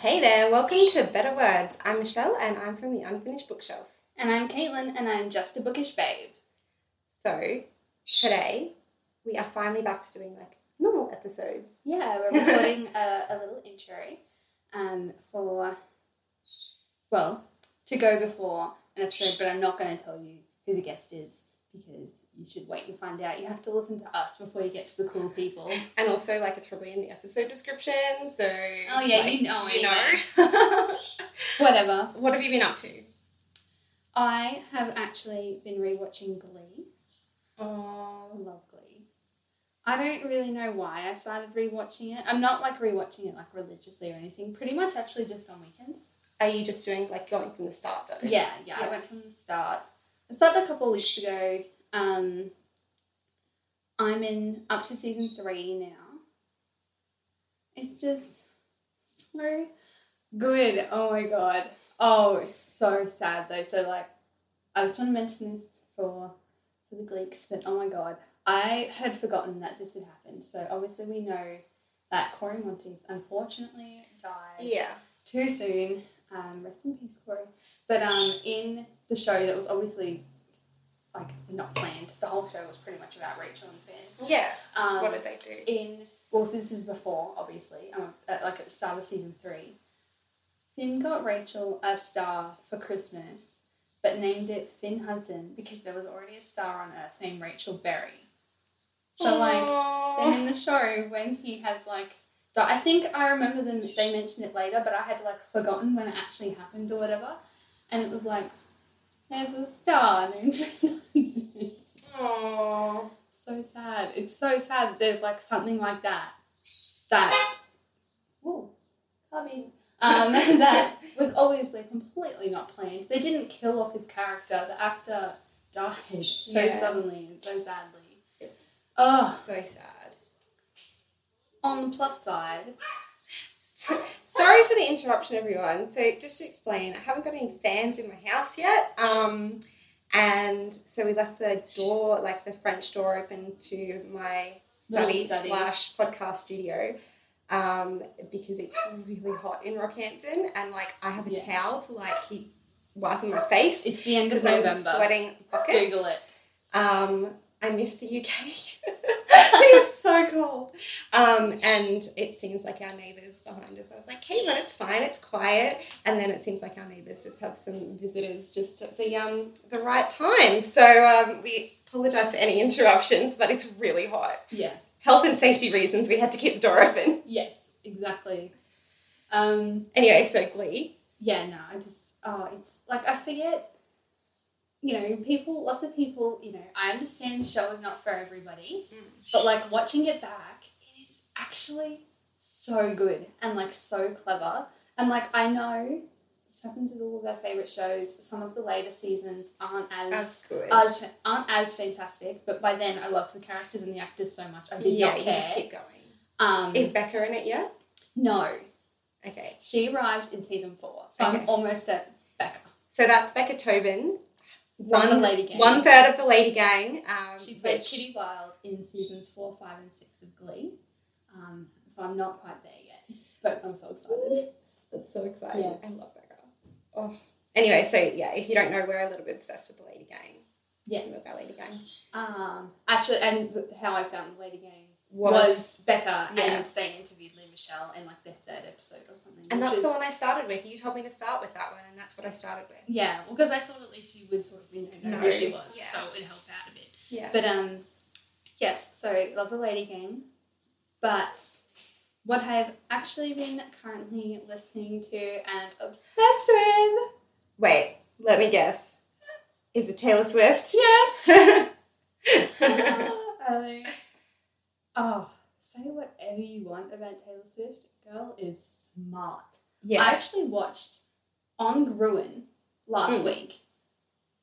Hey there, welcome to Better Words. I'm Michelle and I'm from the Unfinished Bookshelf. And I'm Caitlin, and I'm just a bookish babe. So, today we are finally back to doing like normal episodes. Yeah, we're recording a, a little intro um, for, well, to go before an episode, but I'm not going to tell you who the guest is because you should wait and find out. You have to listen to us before you get to the cool people. And also, like, it's probably in the episode description, so. Oh, yeah, like, oh, you know You anyway. know. Whatever. what have you been up to? I have actually been rewatching Glee. I Oh, love Glee. I don't really know why I started rewatching it. I'm not like rewatching it like religiously or anything. Pretty much actually just on weekends. are you just doing like going from the start though? Yeah, yeah, Yeah. I went from the start. I started a couple of weeks ago. Um, I'm in up to season three now. It's just so good. Oh my god. Oh, so sad though. So like, I just want to mention this for for the Gleeks, but oh my god, I had forgotten that this had happened. So obviously we know that Cory Monteith unfortunately died Yeah. too soon. Um, rest in peace, Cory. But um, in the show that was obviously like not planned, the whole show was pretty much about Rachel and Finn. Yeah. Um, what did they do? in well, so this is before, obviously, um, at, like at the start of season three. Finn got Rachel a star for Christmas, but named it Finn Hudson because there was already a star on Earth named Rachel Berry. So like then in the show when he has like I think I remember them they mentioned it later, but I had like forgotten when it actually happened or whatever. And it was like there's a star named Hudson. Aww. so sad. It's so sad that there's like something like that. That Whoa, Cubby. Um that was obviously completely not planned. They didn't kill off his character. The actor died so Yeah. suddenly and so sadly. It's oh, so sad. On the plus side, So, sorry for the interruption, everyone. So, just to explain, I haven't got any fans in my house yet. Um, and so we left the door, like the French door, open to my study, study. slash podcast studio um, because it's really hot in Rockhampton. And like, I have a Yeah. towel to like keep wiping my face it's the end of because I'm November. sweating buckets. Google it. Um, I miss the UK. it was so cold. Um, and it seems like our neighbours behind us. I was like, Caitlin, it's fine, it's quiet. And then it seems like our neighbours just have some visitors just at the um, the right time. So um, we apologise for any interruptions, but it's really hot. Yeah. Health and safety reasons, we had to keep the door open. Yes, exactly. Um, Anyway, so Glee. yeah, no, I just oh, it's like I forget. You know, people. Lots of people. You know, I understand the show is not for everybody, but like watching it back, it is actually so good and like so clever. And like I know this happens with all of our favorite shows. Some of the later seasons aren't as That's good. as aren't as fantastic, but by then I loved the characters and the actors so much. I did yeah, not you just keep going. um, Is Becca in it yet? no, Okay. she arrives in season four, so Okay. I'm almost at Becca. So that's Becca Tobin, One, the lady gang. One third of the lady gang. Um, She played which- Kitty Wilde in seasons four, five, and six of Glee. Um, so I'm not quite there yet, but I'm so excited. That's so exciting. I Yes. love Becca. Oh. Anyway, so yeah, if you don't know, we're a little bit obsessed with the lady gang. Yeah. We love our lady gang. Um, actually, and how I found the lady gang Was, was, Becca, Yeah. and they interviewed Lea Michele in like their third episode or something. and that's is- the one I started with. You told me to start with that one, and that's what I started with. Yeah, well, because I thought at least you would sort of you know, know who she was, yeah. so it helped out a bit. Yeah. But um, yes, so love the Lady Gang, but what I've actually been currently listening to and obsessed with, Wait, let me guess. Is it Taylor Swift? yes, Ali. Oh, say whatever you want about Taylor Swift, girl is smart. Yeah. I actually watched on Gruen last Mm. week.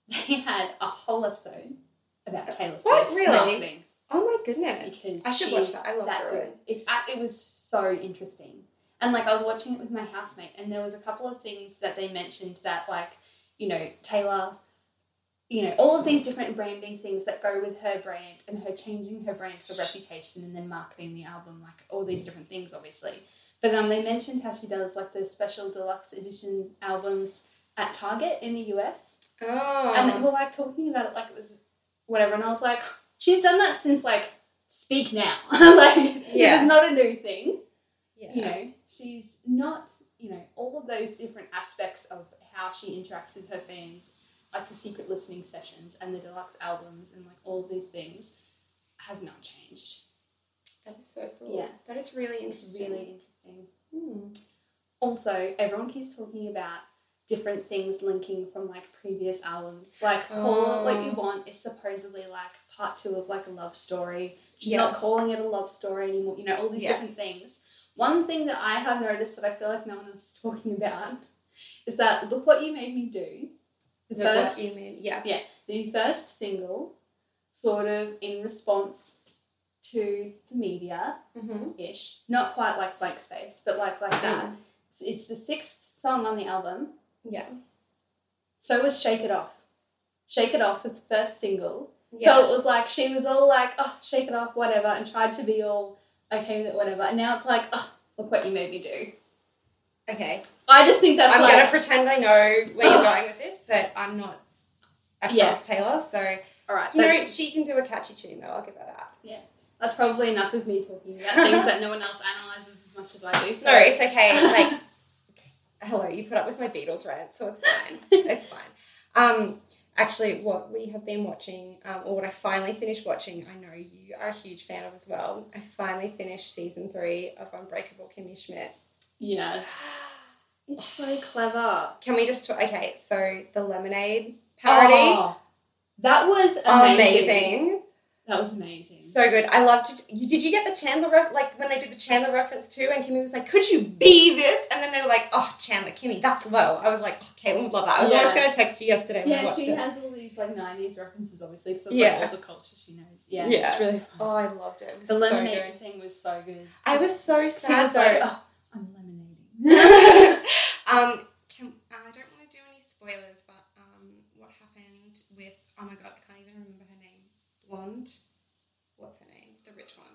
They had a whole episode about Taylor Swift What, really? Oh my goodness. because I should watch that. I love that good. It's ac- it was so interesting, and like I was watching it with my housemate, and there was a couple of things that they mentioned that like you know Taylor, you know all of these different branding things that go with her brand and her changing her brand for reputation and then marketing the album, like all these different things, obviously. But um, they mentioned how she does like the special deluxe edition albums at Target in the US, Oh. and we we're like talking about it like it was whatever, and I was like, she's done that since like Speak Now, like this is not a new thing. yeah. You know, she's not you know all of those different aspects of how she interacts with her fans, like the secret listening sessions and the deluxe albums and like all these things, have not changed. That is so cool. Yeah. That is really interesting. really interesting. Hmm. Also, everyone keeps talking about different things linking from like previous albums. Like Call It What You Oh. Want is supposedly like part two of like a love story. She's Yeah. not calling it a love story anymore. You know, all these Yeah. different things. One thing that I have noticed that I feel like no one else is talking about is that Look What You Made Me Do. The first you mean. Yeah. the first single, sort of in response to the media Mm-hmm. ish. Not quite like blank space, but like like that. It's, it's the sixth song on the album. Yeah. So was Shake It Off. Shake It Off was the first single. Yeah. So it was like she was all like, oh, shake it off, whatever, and tried to be all okay with it, whatever. And now it's like, oh, look what you made me do. Okay. I just think that's I'm like, gonna pretend I know where you're going with this, but I'm not across Yeah. Taylor, so all right, you know she can do a catchy tune though. I'll give her that. Yeah. That's probably enough of me talking about things that no one else analyzes as much as I do. So No, it's okay. Like, hello, you put up with my Beatles rant, so it's fine. it's fine. Um, actually, what we have been watching, um, or what I finally finished watching, I know you are a huge fan of as well. I finally finished season three of Unbreakable Kimmy Schmidt. Yeah, it's so clever. Can we just talk? Okay, so the Lemonade parody, Oh, that was amazing. amazing. That was amazing. So good. I loved. It. You did you get the Chandler ref- like when they did the Chandler reference too? And Kimmy was like, "Could you be this?" And then they were like, "Oh, Chandler, Kimmy, that's low." I was like, "Oh, Caitlin would love that." I was Yeah. almost going to text you yesterday when I yeah, watched she it. has all these like '90s references, obviously, because Yeah. like all the culture she knows. Yeah, Yeah. it's really fun. Oh, I loved it. It the so lemonade good. thing was so good. I was so She sad was though. like, oh, I'm lemonading. um, can, I don't want to do any spoilers, but um, what happened with? Oh my god, I can't even remember her name. Blonde. What's her name? The rich one.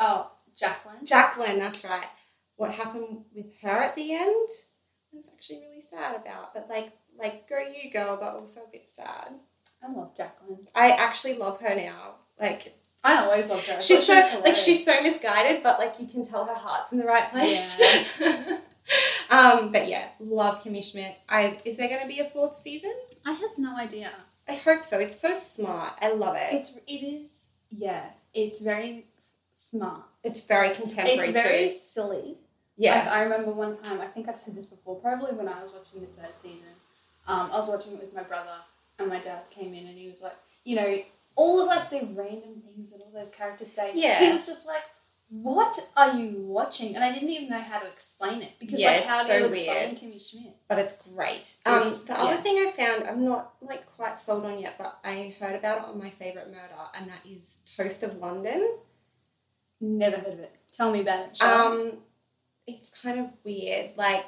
oh, Jacqueline. Jacqueline. That's right. What happened with her at the end? I was actually really sad about, but like, like go you girl, but also a bit sad. I love Jacqueline. I actually love her now. Like I always loved her. I she's so like she's so misguided, but like you can tell her heart's in the right place. um, but yeah, love Kimmy Schmidt. I is there going to be a fourth season? I have no idea. I hope so. It's so smart. I love it. It's it is yeah. It's very smart. It's very contemporary it's very too. silly. Yeah. Like I remember one time, I think I've said this before, probably when I was watching the third season. Um, I was watching it with my brother, and my dad came in, and he was like, you know, all of like the random things that all those characters say. Yeah. He was just like, "What are you watching?" And I didn't even know how to explain it because Yeah, like, how do so you explain weird. Kimmy Schmidt? but it's great. Um, It's- the other yeah. thing I found, I'm not like quite sold on yet, but I heard about it on my favorite murder, and that is Toast of London. Never heard of it. Tell me about it. Um, it's kind of weird. Like,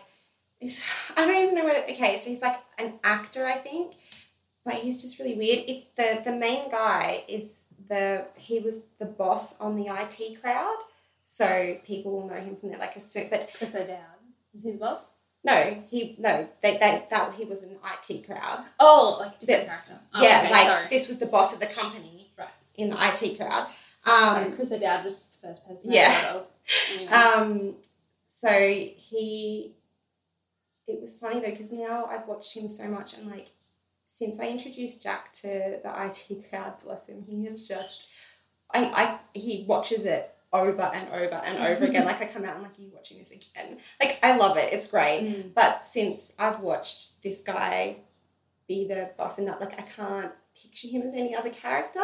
I don't even know what. It, okay, so he's like an actor, I think, but he's just really weird. It's the the main guy is the he was the boss on the IT crowd, so people will know him from there. Like a suit, but Chris O'Dowd. Is he the boss? no, he no, they, they that he was an IT crowd. Oh, like a different The- character. Oh, yeah, okay, like sorry. this was the boss of the company, Right. In the IT crowd. sorry, Um, Chris O'Dowd was the first person. Yeah. thought of. Anyway. Um, so he, it was funny though because now I've watched him so much and like since I introduced Jack to the IT crowd, bless him, he is just, I, I he watches it over and over and over again. Like I come out and like, are you watching this again? Like I love it. It's great. Mm. But since I've watched this guy be the boss in that, like I can't picture him as any other character.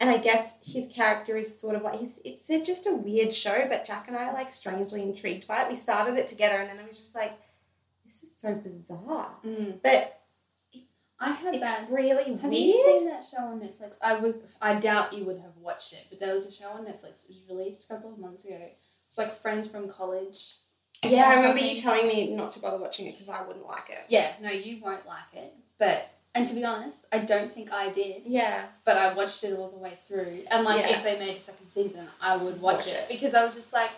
And I guess his character is sort of like he's it's a, just a weird show, but Jack and I are like strangely intrigued by it. We started it together and then I was just like, this is so bizarre. Mm. But I had it's that. really Have you weird. seen that show on Netflix? I would. I doubt you would have watched it, but there was a show on Netflix. It was released a couple of months ago. It's like friends from college. Yeah, I remember you telling me not to bother watching it because I wouldn't like it. Yeah, no, you won't like it. But and to be honest, I don't think I did. Yeah. But I watched it all the way through, and like Yeah. if they made a second season, I would watch, Watch it. it. because I was just like,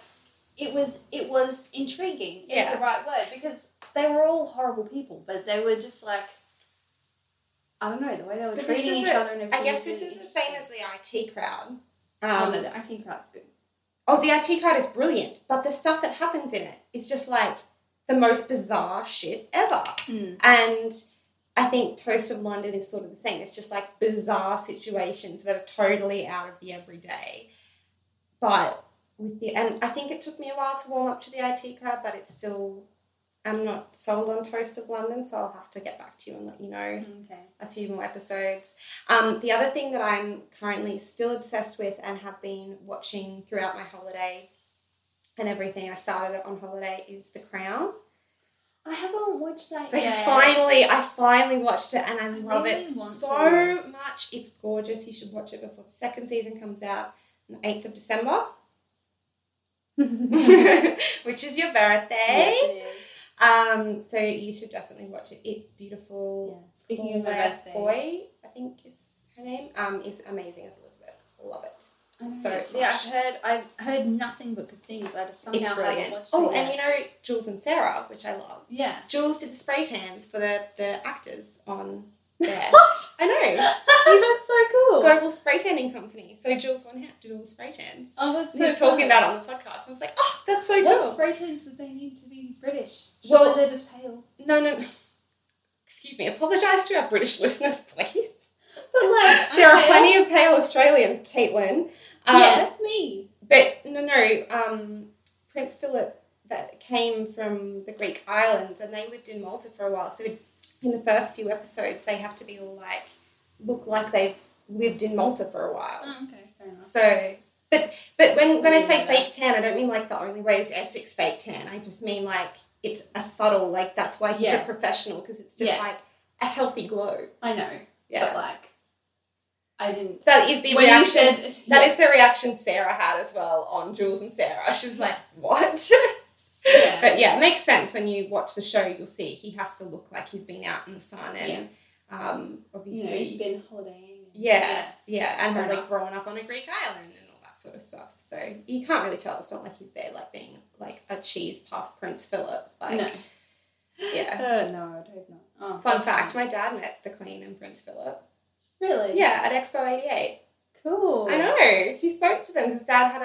it was it was intriguing. Yeah. Is the right word because they were all horrible people, but they were just like I don't know the way they were But treating each a- other and everything. I guess this is the same as the IT crowd. Oh Um, no, the IT crowd's good. Oh, the IT crowd is brilliant, but the stuff that happens in it is just like the most bizarre shit ever. Mm. And I think Toast of London is sort of the same. It's just like bizarre situations that are totally out of the everyday. But with the and I think it took me a while to warm up to the IT crowd, but it's still I'm not sold on Toast of London, so I'll have to get back to you and let you know Okay. a few more episodes. Um, the other thing that I'm currently still obsessed with and have been watching throughout my holiday and everything, I started it on holiday, is The Crown. I haven't watched that So yet. finally, I finally watched it and I love really it so much. It's gorgeous. You should watch it before the second season comes out on the 8th of December, which is your birthday. yes. Um, so you should definitely watch it. It's beautiful. Yeah. Speaking of my Boy, I think is her name, um, is amazing as Elizabeth. Love it. So See, I've heard I've heard nothing but good things. I just somehow It's haven't brilliant. watched Oh, and yet. you know Jules and Sarah, which I love. yeah. Jules did the spray tans for the, the actors on there. What? I know. That's so cool. Global spray tanning company. So Jules Von Hep did all the spray tans. Oh, that's so talking about it on the podcast. I was like, oh, that's so What cool. What spray tans would they need to be British? Well- Surely they're just pale. No, no. Excuse me. Apologise to our British listeners, please. But like, There are okay. plenty of pale Australians, Caitlin. Um, yeah, me. But no, no. Um, Prince Philip that came from the Greek islands, and they lived in Malta for a while. So in the first few episodes, they have to be all like look like they've lived in Malta for a while. Oh, okay, fair enough. So, but but when when I say fake tan, I don't mean like the only way is Essex fake tan. I just mean like it's a subtle. Like that's why he's Yeah. a professional because it's just Yeah. like a healthy glow. I know, Yeah, but like, I didn't. that is the when reaction. said That yeah, is the reaction Sarah had as well on Jules and Sarah. She was like, "What?" yeah, but yeah, it makes sense when you watch the show. You'll see he has to look like he's been out in the sun and um, you know, obviously, been holidaying. and- yeah, yeah, and has like grown up on a Greek island and all that sort of stuff. So you can't really tell. It's not like he's there like being like a cheese puff Prince Philip. Like, no. yeah. Uh, no, I'd hope not. Oh, Fun fact: my dad met the Queen and Prince Philip. Really? Yeah, at Expo '88. Cool. I know. He spoke to them His Dad had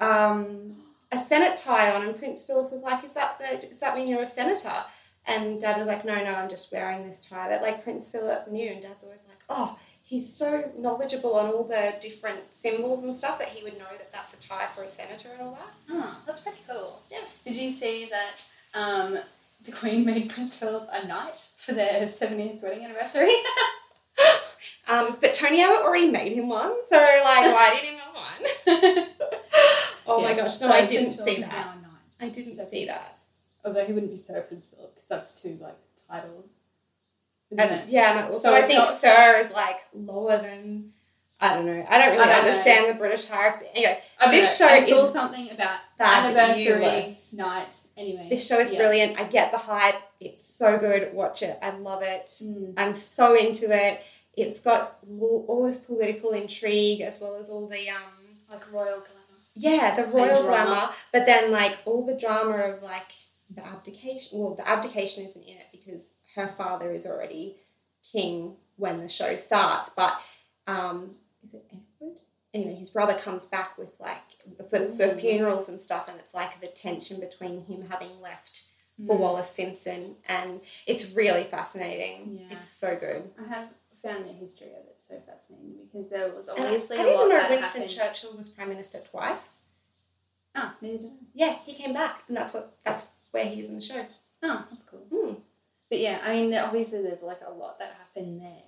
a um, a Senate tie on, and Prince Philip was like, "Is that the? Does that mean you're a senator?" And Dad was like, "No, no, I'm just wearing this tie." But like Prince Philip knew, and Dad's always like, "Oh, he's so knowledgeable on all the different symbols and stuff that he would know that that's a tie for a senator and all that." Oh, that's pretty cool. Yeah. Did you see that um, the Queen made Prince Philip a knight for their 70th wedding anniversary? Um, but Tony Abbott already made him one, so like, why did he not one? Oh my gosh, no, so I didn't Prince see that. now. I didn't So see that. Although he wouldn't be Sir Prince Philip because that's two like titles. Isn't And, it? yeah, no, so, So I think not- Sir is like lower than I don't know. I don't really I don't understand the British hierarchy. Anyway, I This know, show I saw is something about fabulous. anniversary night. Anyway, this show is yeah. brilliant. I get the hype. It's so good. Watch it. I love it. Mm. I'm so into it. It's got all all this political intrigue as well as all the um Like royal glamour. Yeah the royal glamour, but then like all the drama of like the abdication. Well, the abdication isn't in it because her father is already king when the show starts. But um, is it Edward? Anyway, his brother comes back with like for, for Mm. funerals and stuff, and it's like the tension between him having left for Mm. Wallis Simpson, and it's really fascinating. Yeah. It's so good. I have found the history of it so fascinating because there was And I, I obviously a didn't lot know Winston happened. Churchill was prime minister twice. Ah, neither did I. Yeah, he came back, and that's what that's where he is in the show. Oh, that's cool. Hmm. But yeah, I mean, obviously there's like a lot that happened there.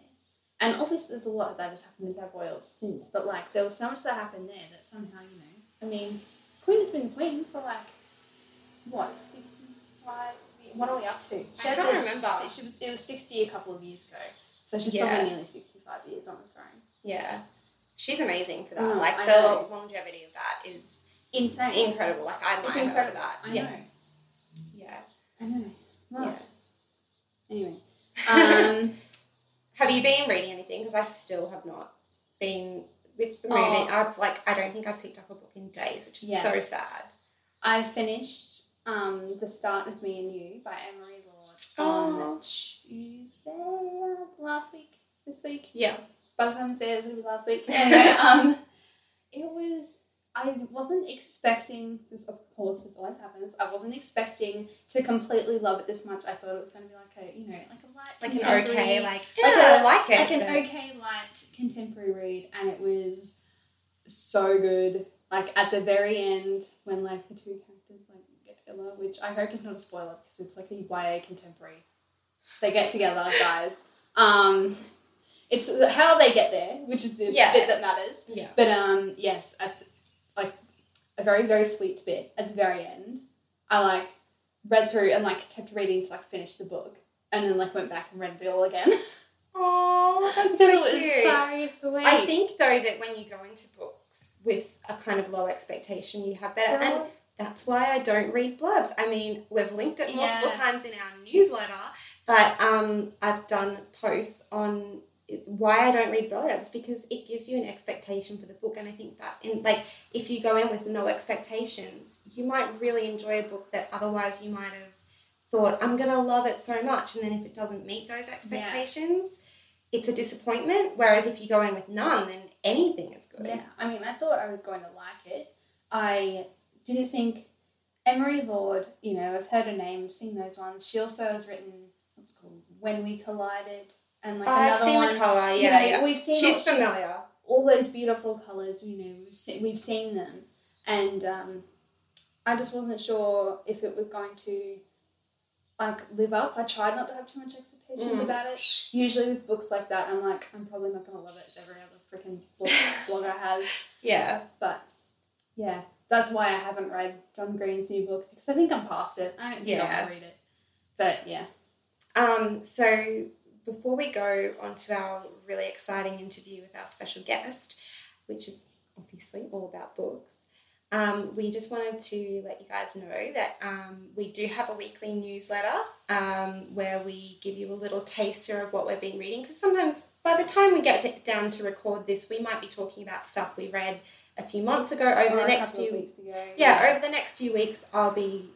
And obviously there's a lot that has happened with our royals since, but like there was so much that happened there that somehow, you know, I mean, Queen has been Queen for like, what, 65? What are we up to? She I can't this- remember. She was, it was 60 a couple of years ago. So she's Yeah. probably nearly 65 years on the throne. Yeah, she's amazing for that. Mm, like I the know. longevity of that is Insane. incredible. Like I It's admire her for incredible. that. I yeah, know. yeah, I know. Well, yeah. anyway. Um, Have you been reading anything? Because I still have not been with the movie. Oh. I've like I don't think I've picked up a book in days, which is Yeah. so sad. I finished um, The Start of Me and You by Emery Oh. on Tuesday last week, this week. Yeah. By the time I say it, it'll be last week. Anyway, um, it was. I wasn't expecting this. Of course, this always happens. I wasn't expecting to completely love it this much. I thought it was going to be like a, you know, like a light, Like an okay, like, yeah, like I a- like it. like an but- okay light contemporary read, and it was so good. Like at the very end, when like the two characters which I hope is not a spoiler because it's like a YA contemporary. They get together, guys. Um, it's how they get there, which is the Yeah. bit that matters. Yeah. But um, yes, at the, like a very very sweet bit at the very end. I like read through and like kept reading to like finish the book, and then like went back and read it all again. Oh, that's So so cute. so sweet. I think though that when you go into books with a kind of low expectation, you have better. And that's why I don't read blurbs. I mean, we've linked it multiple Yeah. times in our newsletter, but um, I've done posts on why I don't read blurbs because it gives you an expectation for the book, and I think that in like if you go in with no expectations, you might really enjoy a book that otherwise you might have thought I'm gonna love it so much, and then if it doesn't meet those expectations. It's a disappointment. Whereas if you go in with none, then anything is good. Yeah, I mean, I thought I was going to like it. I didn't think Emery Lord. You know, I've heard her name, I've seen those ones. She also has written what's it called When We Collided, and like I've another seen one. the you Yeah, know, yeah. We've seen She's all, familiar. all those beautiful colors. You know, we've seen, we've seen them, and um, I just wasn't sure if it was going to like live up. I tried not to have too much expectations Mm. about it. Usually with books like that, I'm like, I'm probably not gonna love it as every other freaking blog, blogger has. Yeah. But yeah, that's why I haven't read John Green's new book because I think I'm past it. I don't think Yeah. I'll read it. But yeah, Um, so before we go on to our really exciting interview with our special guest, which is obviously all about books, um, we just wanted to let you guys know that um, we do have a weekly newsletter um, where we give you a little taster of what we've been reading. Because sometimes by the time we get down to record this, we might be talking about stuff we read a few months ago. Over Or the next few weeks ago. yeah, over the next few weeks, I'll be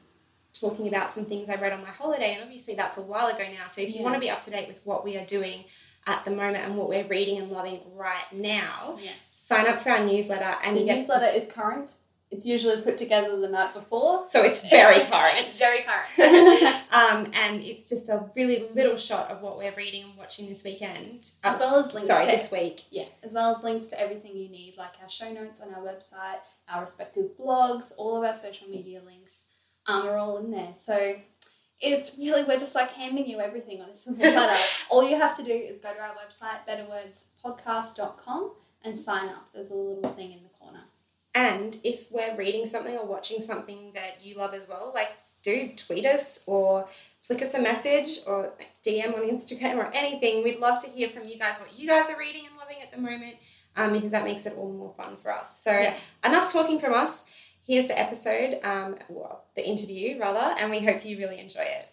talking about some things I read on my holiday, and obviously that's a while ago now. So if you Yeah. want to be up to date with what we are doing at the moment and what we're reading and loving right now, Yes. sign up for our newsletter, and The you get newsletter this- is current. It's usually put together the night before. so it's very current. Very current. um, and it's just a really little shot of what we're reading and watching this weekend. Uh, as well as links sorry, to this week. Yeah, as well as links to everything you need, like our show notes on our website, our respective blogs, all of our social media links um, are all in there. So it's really, we're just like handing you everything on a simple platter. all you have to do is go to our website, betterwordspodcast.com, and sign up. There's a little thing in the. And if we're reading something or watching something that you love as well, like do tweet us or flick us a message or DM on Instagram or anything. We'd love to hear from you guys what you guys are reading and loving at the moment um, because that makes it all more fun for us. So, Yeah. enough talking from us. Here's the episode, um, well, the interview rather, and we hope you really enjoy it.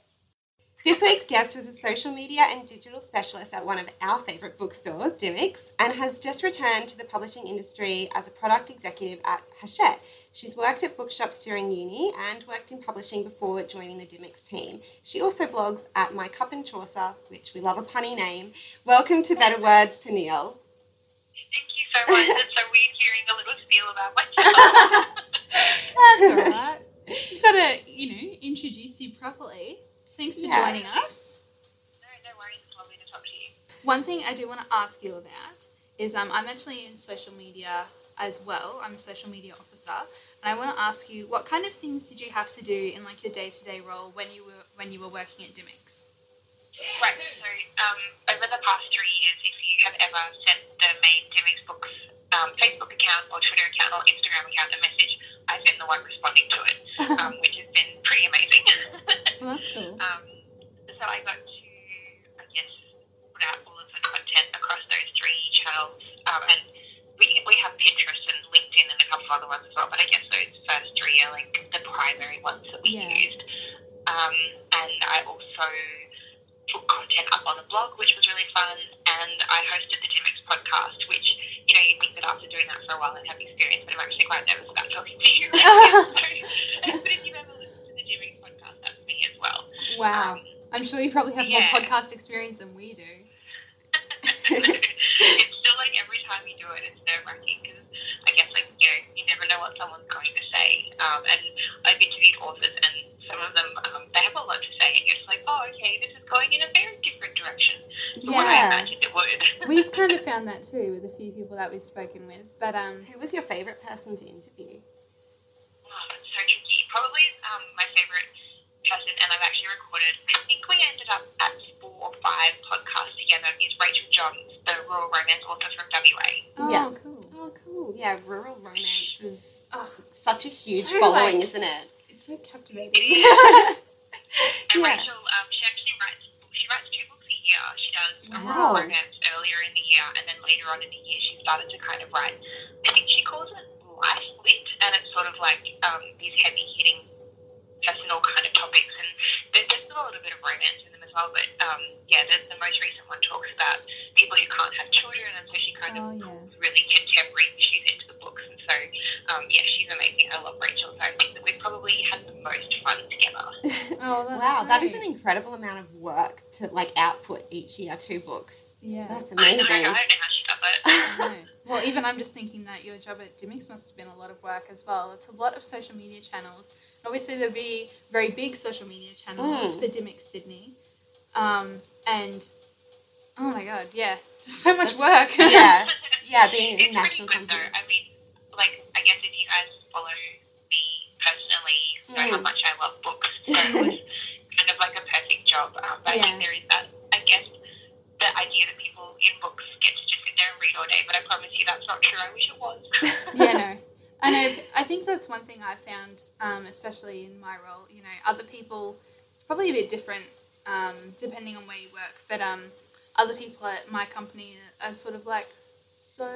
This week's guest was a social media and digital specialist at one of our favourite bookstores, Dymocks, and has just returned to the publishing industry as a product executive at Hachette. She's worked at bookshops during uni and worked in publishing before joining the Dymocks team. She also blogs at My Cup and Chaucer, which we love a punny name. Welcome to Better Words Tennille. Thank you so much. It's so weird hearing a little spiel about myself. That's all right. You've got to, you know, introduce you properly. Thanks for Yeah. joining us. no, no worries. It's lovely to talk to you. One thing I do want to ask you about is um, I'm actually in social media as well. I'm a social media officer, and I want to ask you what kind of things did you have to do in like your day to day role when you were when you were working at Dymocks? Right, so um, over the past three years, if you have ever sent the main Dymocks Books um, Facebook account or Twitter account or Instagram account a message, I've been the one responding to it, um, which has been pretty amazing. Well, that's cool. um, so I got to, I guess, put out all of the content across those three channels. Um, and we, we have Pinterest and LinkedIn and a couple of other ones as well, but I guess those first three are like the primary ones that we Yeah. used. Um, and I also put content up on the blog, which was really fun. And I hosted the Dymocks podcast, which, you know, you think that after doing that for a while and have experience, but I'm actually quite nervous about talking to you it's been Wow. Um, I'm sure you probably have Yeah. more podcast experience than we do. it's still like every time you do it, it's nerve wracking because I guess like you know you never know what someone's going to say. Um, and I've interviewed authors, and some of them um, they have a lot to say, and you're just like, oh, okay, this is going in a very different direction from what I imagined it would. We've kind of found that too with a few people that we've spoken with. But um, Who was your favourite person to interview? Oh, that's so tricky. Probably um, my favorite person, and I've actually recorded. I think we ended up at four or five podcasts together. Is Rachel Johns, the rural romance author from WA. oh, Yeah. cool. Oh, cool. Yeah, rural romance is Oh, such a huge So, following, like- isn't it? it's so captivating. And Yeah. Rachel, um, she actually writes. She writes two books a year. She does a Wow. rural romance earlier in the year, and then later on in the year, she started to kind of write. I think she calls it life lit, and it's sort of like um, these heavy hitting personal kind of topics, and there's just a little bit of romance in them as well. But um, yeah, the, the most recent one talks about people who can't have children, and so she kind Oh, of yeah. pulls really contemporary issues into the books, and so um, yeah, she's amazing. I love Rachel, so I think that we've probably had the most fun together. Oh, that's wow, that is an incredible amount of work to like output each year, two books. Yeah. That's I know, I amazing. don't know how she does it. I know. Well, even I'm just thinking that your job at Dymocks must have been a lot of work as well. It's a lot of social media channels. Obviously, there'll be very big social media channels Mm. for Dymocks Sydney. Um, and, oh my god, yeah, so much work. yeah, yeah, being it's a national pretty good company. though. I mean, like, I guess if you guys follow me personally, you know how Mm. much I love books. So it was kind of like a perfect job. Um, but I Yeah. think there is that, I guess, the idea that people in books get to just sit there and read all day, but I promise you that's not true. I wish it was. yeah, no. I know. I think that's one thing I've found, um, especially in my role. You know, other people, it's probably a bit different um, depending on where you work, but um, other people at my company are sort of like, so,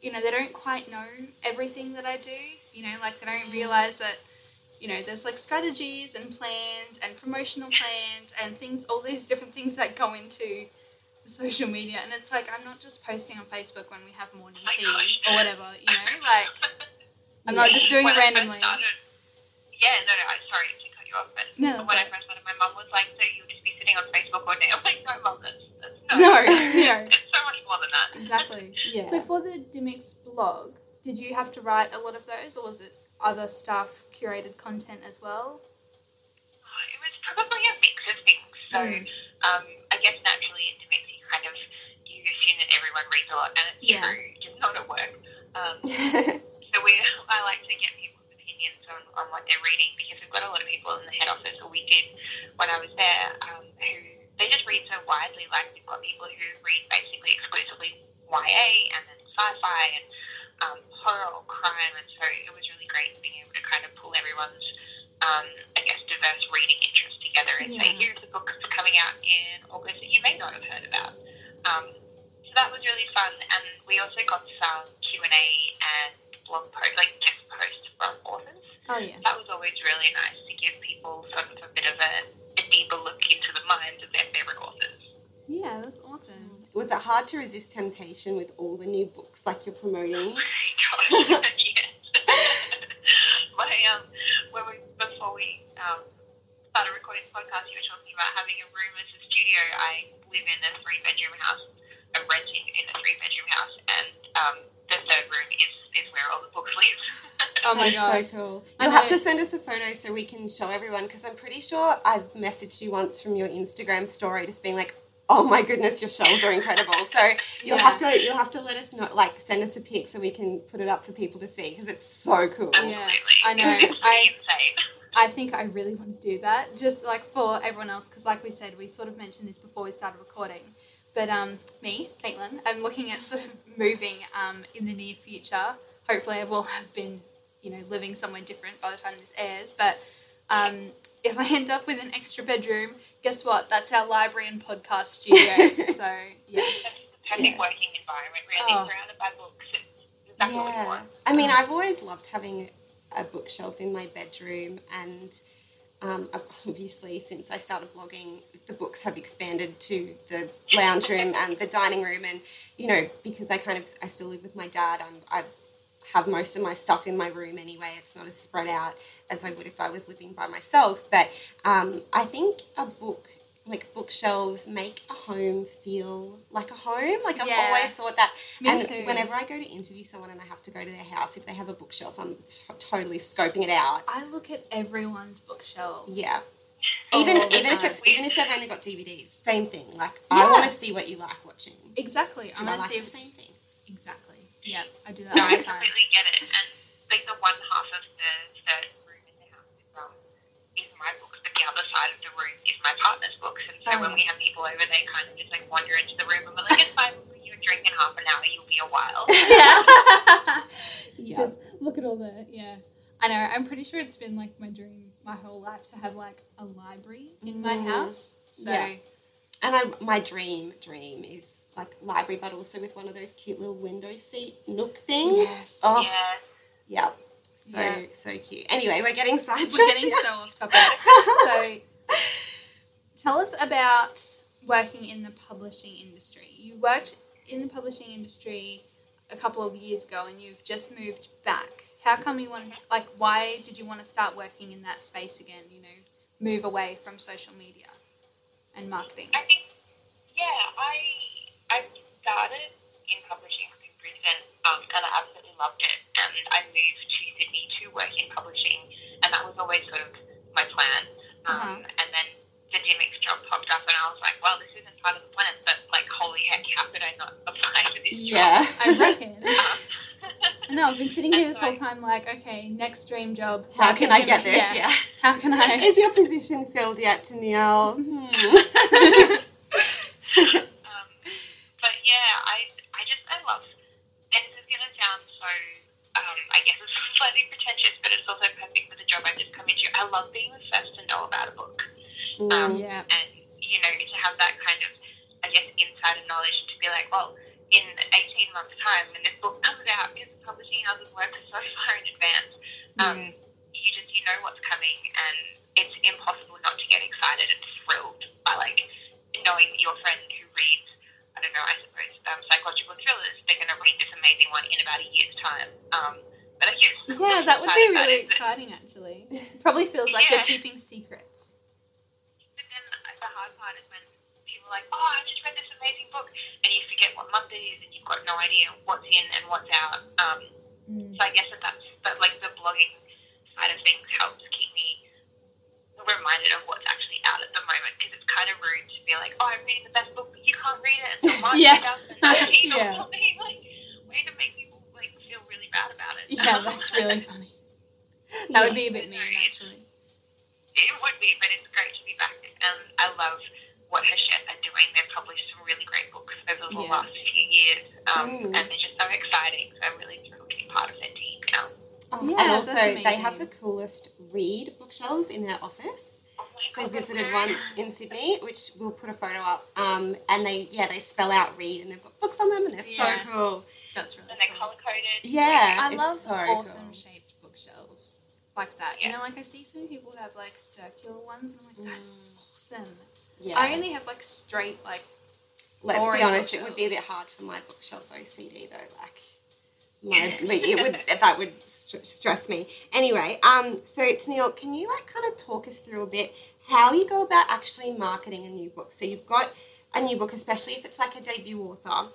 you know, they don't quite know everything that I do. You know, like they don't realize that, you know, there's like strategies and plans and promotional plans and things, all these different things that go into social media. And it's like, I'm not just posting on Facebook when we have morning tea or whatever, you know, like. I'm not just doing when it randomly. started, yeah, no, no, I'm sorry to cut you off, but No, when that's I first started my mum was like, So you'll just be sitting on Facebook all day. I'm like, no, mum, that's, that's No, no, It's so much more than that. exactly. Yeah. So for the Dymocks blog, did you have to write a lot of those, or was it other staff curated content as well? Oh, It was probably a mix of things. So Mm. um, I guess naturally in Dymocks you kind of you that everyone reads a lot, and it's Yeah. true, just not at work. Um, so we, I like to get people's opinions on, on what they're reading because we've got a lot of people in the head office, or we did when I was there, um, who they just read so widely. Like we've got people who read basically exclusively YA and then sci-fi and um, horror or crime, and so it was really great being able to kind of pull everyone's um, I guess, diverse reading interests together and say, here's the book that's coming out in August that you may not have heard about. Um, so that was really fun, and we also got some Q and A and blog posts, like guest posts from authors. Oh yeah. That was always really nice to give people sort of a bit of a, a deeper look into the minds of their favorite authors. Yeah, that's awesome. Was it hard to resist temptation with all the new books like you're promoting? Oh gosh, yes. My um, when we before we um started recording the podcast, you were talking about having a room as a studio. I live in a three bedroom house. I'm renting in a three bedroom house, and um, the third room is is where all the books live. Oh my gosh. so cool. You'll have to send us a photo so we can show everyone because I'm pretty sure I've messaged you once from your Instagram story just being like, "Oh my goodness, your shelves are incredible." So you'll Yeah. have to you'll have to let us know, like send us a pic so we can put it up for people to see because it's so cool. Yeah, I know. I- I think I really want to do that, just like for everyone else, because like we said, we sort of mentioned this before we started recording. But um, me, Caitlin, I'm looking at sort of moving um, in the near future. Hopefully, I will have been, you know, living somewhere different by the time this airs. But um, if I end up with an extra bedroom, guess what? That's our library and podcast studio. so yeah, It's the perfect Yeah. working environment, really, Oh. surrounded by books. It's exactly what you Yeah. want. I mean, I've always loved having a bookshelf in my bedroom, and um, obviously, since I started blogging, the books have expanded to the lounge room and the dining room. And you know, because I kind of I still live with my dad, I'm, I have most of my stuff in my room anyway. It's not as spread out as I would if I was living by myself. But um, I think a book, like bookshelves, make a home feel like a home. Like I've Yeah. always thought that. Me and too. whenever I go to interview someone and I have to go to their house, if they have a bookshelf, I'm t- totally scoping it out. I look at everyone's bookshelves. Yeah. All Even even if it's even if they've only got DVDs, same thing. Like I want to see what you like watching. Exactly. Do I gonna like see the same things? exactly. Yeah, I do that No, all I the time. I completely get it. And like the one half of the third room in the house is, um, is my books, but the other side of the room is my partner's books. And so Oh, when we have people over, they kind of just like wander into the room and we're like, it's fine, we'll you drink in half an hour, you'll be a while. yeah. Yeah. Just look at all the yeah. I know. I'm pretty sure it's been like my dream my whole life to have like a library in my Mm. house. So Yeah. And I my dream dream is like library, but also with one of those cute little window seat nook things. Yes. Oh, Yeah. yeah. So Yeah. so cute. Anyway, we're getting sidetracked. we're getting so off topic. so tell us about working in the publishing industry. You worked in the publishing industry a couple of years ago and you've just moved back. How come you wanted like why did you want to start working in that space again, you know, move away from social media and marketing? I think, yeah, I I started in publishing up in Brisbane, um, and I absolutely loved it. And I moved to Sydney to work in publishing, and that was always sort of my plan. Um, And then the Dymocks job popped up, and I was like, well, this isn't part of the plan, but like, holy heck, how could I not apply for this Yeah. I reckon. job? No, I've been sitting here this That's whole time like, okay, next dream job. How can I get me- this? Yeah. How can I? Is your position filled yet, Danielle? Hmm. Um, but yeah, I I just I love, and this is gonna sound so um, I guess it's slightly pretentious, but it's also perfect for the job I've just come into. I love being the first to know about a book, um, Mm. Yeah. and you know to have that kind of I guess insider knowledge to be like, well, in eighteen months' time, when this book comes out, because the publishing houses work so far in advance, um, you just you know what's coming, and it's impossible not to get excited and thrilled by like knowing that your friend who reads, I don't know, I suppose um, psychological thrillers, they're going to read this amazing one in about a year's time. Um, but I guess Yeah, that would be really it that- exciting actually. Probably feels like Yeah. you're keeping secrets. But then the hard part is when people are like, oh, I just read this amazing book, and you forget what month it is, and you've got no idea what's in and what's out. Um, Mm. So I guess that that's, but like the blogging side of things helps keep me reminded of what's actually out at the moment because it's kind of rude to be like, oh, I'm reading the best book, but you can't read it until March Yeah. 2019 or Yeah. something. Like, way to make people like feel really bad about it. Yeah, that's really funny. That would be a bit mean actually. It would be, but it's great to be back. And I love what Hachette are doing. They've published some really great books over the Yeah. last few years, um, Mm. and they're just so exciting. So I'm really thrilled to be part of their team now. Oh, Yeah, and also, they have the coolest read bookshelves in their office. Oh So I God, they're visited once in Sydney, which we'll put a photo up. Um, and they, yeah, they spell out read, and they've got books on them, and they're Yeah. so cool. That's really And they're cool. color coded. Yeah, I it's love so awesome cool. shaped bookshelves like that. You know, like I see some people have like circular ones, and I'm like, that's awesome. Yeah. I only have like straight like Let's be honest, it would be a bit hard for my bookshelf OCD though. Like, my, it would that would st- stress me. Anyway, um, so Tennille, can you like kind of talk us through a bit how you go about actually marketing a new book? So you've got a new book, especially if it's like a debut author,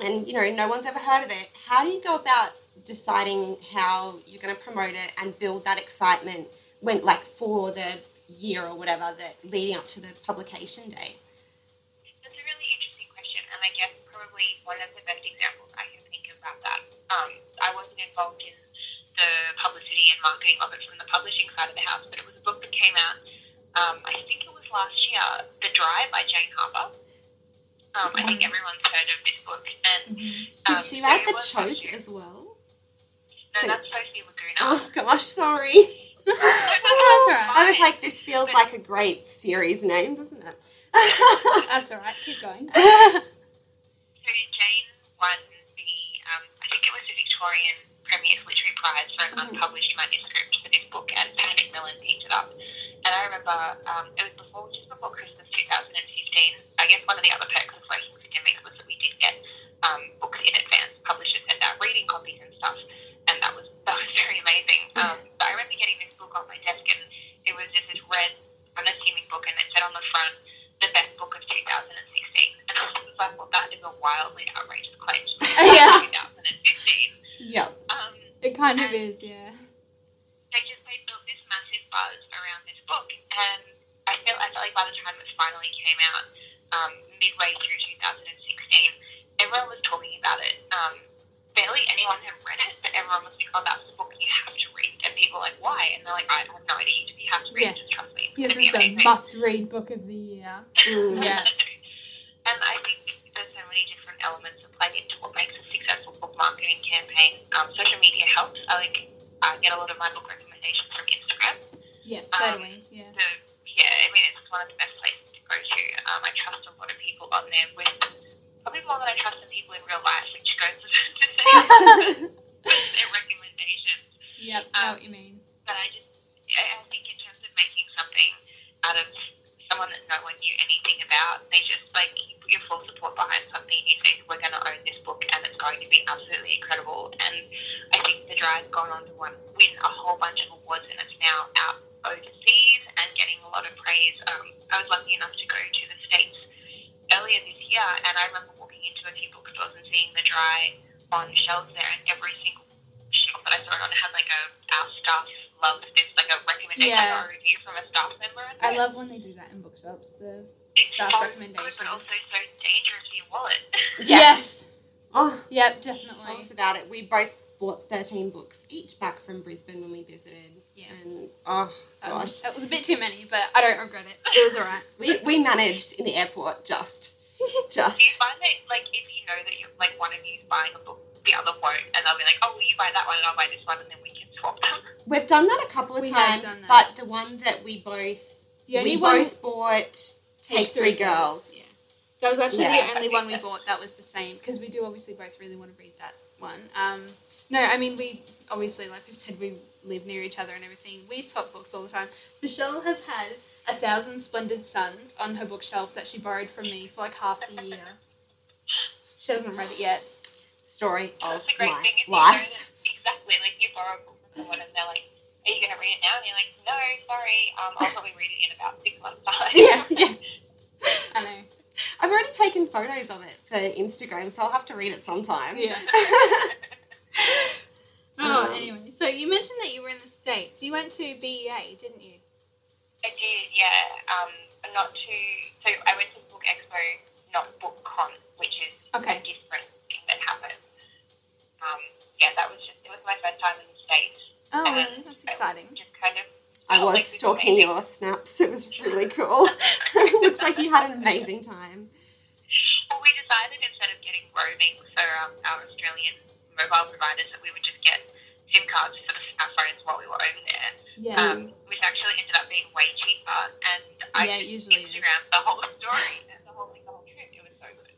and you know no one's ever heard of it. How do you go about deciding how you're going to promote it and build that excitement when like for the year or whatever that leading up to the publication date? That's a really interesting question, and I guess probably one of the best examples I can think of about that. Um, I wasn't involved in the publicity and marketing of it from the publishing side of the house, but it was a book that came out. Um, I think it was last year, The Dry by Jane Harper. Um, I think everyone's heard of this book, and Did um, she write the choke as well? No, so- that's Sophie Laguna. Oh gosh, sorry. I was like, this feels like a great series name, doesn't it? That's all right. Keep going. So Jane won the, um, I think it was the Victorian Prize for an unpublished manuscript for this book, and Pan Macmillan picked it up. And I remember um, it was before, just before Christmas 2015. I guess one of the other perks of working for Dymocks was that we did get um, books in advance. Publishers sent out reading copies and stuff, and that was that was very amazing. Um, but I remember getting this book on my desk, and it was just this red, unassuming book, and it said on the front, "The best book of 2016." And I was like, "Well, that is a wildly outrageous claim." yeah. 2015. Yeah kind of is, yeah. they just they built this massive buzz around this book, and I feel I felt like by the time it finally came out, um, midway through 2016, everyone was talking about it. Um, barely anyone had read it, but everyone was like, "Oh, that's the book you have to read," and people were like, "Why?" And they're like, "I have no idea. You have to read Yeah. it. Just trust me. Yes, It's it's the amazing." must-read book of the year. Mm. Yeah. and I think there's so many different elements that play into what makes a successful book marketing campaign. Um, social media helps. I like I get a lot of my book recommendations from Instagram. Yeah, Um. Yeah. The, yeah, I mean it's one of the best places to go to. Um, I trust a lot of people on there with probably more than I trust the people in real life, which goes to say their recommendations. Yep, know what you mean. But I just, I I think in terms of making something out of someone that no one knew anything about, they just like you put your full support behind something. You say we're going to own this book and it's going to be absolutely incredible. And I think the Dry's gone on to win a whole bunch of awards and it's now out overseas and getting a lot of praise. Um, I was lucky enough to go to the states earlier this year, and I remember walking into a few bookstores and seeing the dry on shelves there, and every single shelf that I saw it on had like a our staff loves this, like a recommendation Yeah. or a review from a staff member. I it. love when they do that in bookshops. The It's staff so recommendations. good, but also so dangerous to your wallet. yes. Oh, Yep, tell definitely. us about it. We both bought 13 books each back from Brisbane when we visited. Yeah. And, oh, That gosh. was, that was a bit too many, but I don't regret it. It was alright. We, we managed in the airport just. just. Do you find that, like, if you know that you're, like, one of you is buying a book, the other won't, and they'll be like, oh, well, you buy that one, and I'll buy this one, and then we can swap them. We've done that a couple of We times, but the one that we both The only we one both bought Take Three Girls. Yeah. That was actually Yeah. the only one we bought that was the same because we do obviously both really want to read that one. Um, no, I mean we obviously like we said we live near each other and everything. We swap books all the time. Michelle has had a thousand splendid suns on her bookshelf that she borrowed from me for like half the year. She hasn't read it yet. Story of That's the great my thing. Is life. You know exactly. Like, you borrow a book from someone, and they're like, are you going to read it now? And you're like, no, sorry. Um, I'll probably read it in about six months' time. Yeah, yeah. I know. I've already taken photos of it for Instagram, so I'll have to read it sometime. Yeah. Um, Oh, anyway, so you mentioned that you were in the states. You went to BEA, didn't you? I did, yeah. Um, not to. So I went to Book Expo, not Book Con, which is Okay. a different thing that happened. Um, yeah, that was just. It was my first time in the states. Oh, and really? That's I exciting. Just kind of. I was like stalking amazing- your snaps. It was really cool. looks like you had an amazing time. Well, we decided instead of getting roaming for um, our Australian mobile providers that we would just get SIM cards for the, our phones while we were over there, Yeah. um, which actually ended up being way cheaper. And I Yeah, just usually is. The whole story and the whole, like, the whole trip. It was so good.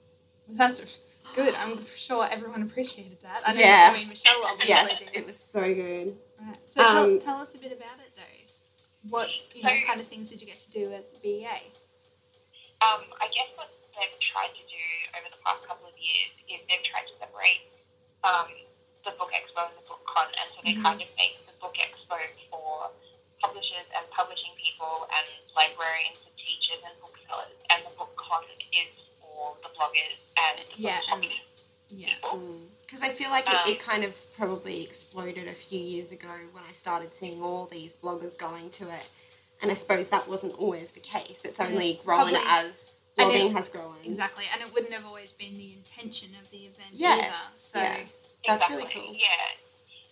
That's good. I'm sure everyone appreciated that. I know, Yeah. I mean, Michelle obviously Yes, did. it was so good. Right. So tell, Um, tell us a bit about it, though. What you know, So- kind of things did you get to do at BEA? Um, I guess what they've tried to do over the past couple of years is they've tried to separate um, the Book Expo and the Book Con, and so they Mhm. kind of make the Book Expo for publishers and publishing people and librarians and teachers and booksellers, and the Book Con is for the bloggers and the Yeah, and- Yeah. people. Because I feel like it, Um, it kind of probably exploded a few years ago when I started seeing all these bloggers going to it. And I suppose that wasn't always the case. It's only grown Probably- as blogging it- has grown. Exactly, and it wouldn't have always been the intention of the event Yeah. either. So Yeah. That's really cool. Yeah.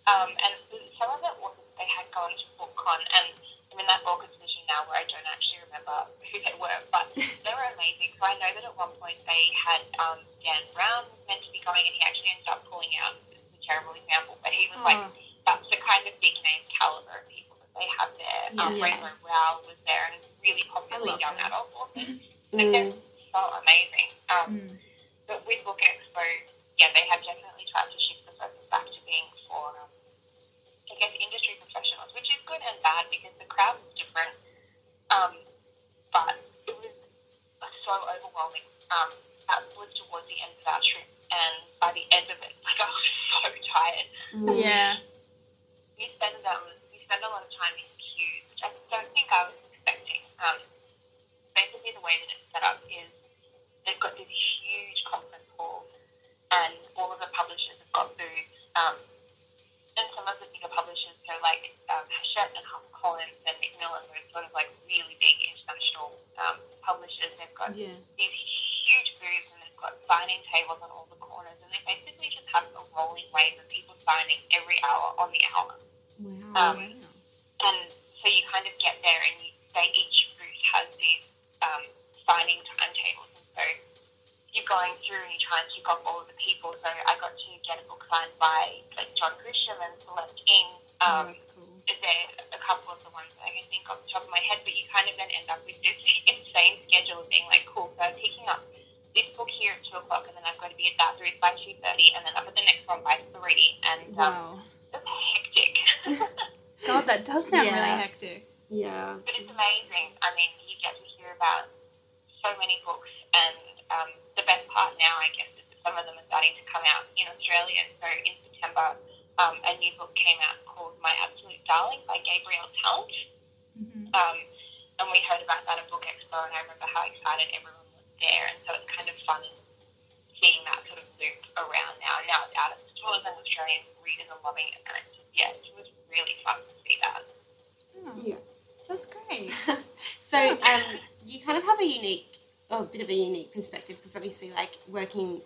Um, and some of it was they had gone to BookCon, and I'm in that awkward position now where I don't actually remember who they were, but they were amazing. So I know that at one point they had um, Dan Brown was meant to be going, and he actually ended up pulling out. This is a terrible example, but he was like, Oh. that's the kind of big name caliber of people that they have there. Um, Yeah. Rainbow Rowell was there, and it's really popular young her. adult authors. Like, Mm. they're so amazing. Um, Mm. but with Book Expo, yeah, they have definitely tried to shift the focus back to being for, um, I guess, industry professionals, which is good and bad because the crowd was different. Um, but it was so overwhelming. Um, that was towards the end of our trip, and by the end of it, like I was so tired. Mm. yeah, We spend um, we spend a lot of time in queues, which I don't think I was expecting. Um, basically, the way that it's set up is they've got this huge conference hall, and all of the publishers have got booths. Um, and some of the got Yeah. these huge booths and they've got signing tables on all the corners and they basically just have a rolling wave of people signing every hour on the hour. Wow. Um, And so you kind of get there and you, they each booth has these um, signing timetables. And so you're going through and you try and tick off all of the people. So I got to get a book signed by like John Grisham and Celeste Ng. oh, Um, that's cool. there's a couple of the ones that I can think off the top of my head, but you kind of then end up with this insane schedule of being like, cool, so I'm picking up this book here at 2 o'clock, and then I've got to be at that booth by 2.30, and then up at the next one by 3, and um, Wow. it's hectic. God, that does sound Yeah. really hectic. yeah. but it's amazing. I mean, you get to hear about so many books, and um, the best part now, I guess, is that some of them are starting to come out in Australia. So in September, um, a new book came out called My Absolute Darling by Gabriel Tallent. hmm Um, and we heard about that at Book Expo, and I remember how excited everyone was there. And so it's kind of fun seeing that sort of loop around now. Now it's out of stores, and Australian readers are loving it. And it's just, yeah, it was really fun to see that. Oh, Yeah. That's great. So um, you kind of have a unique, a bit of a unique perspective because obviously, like working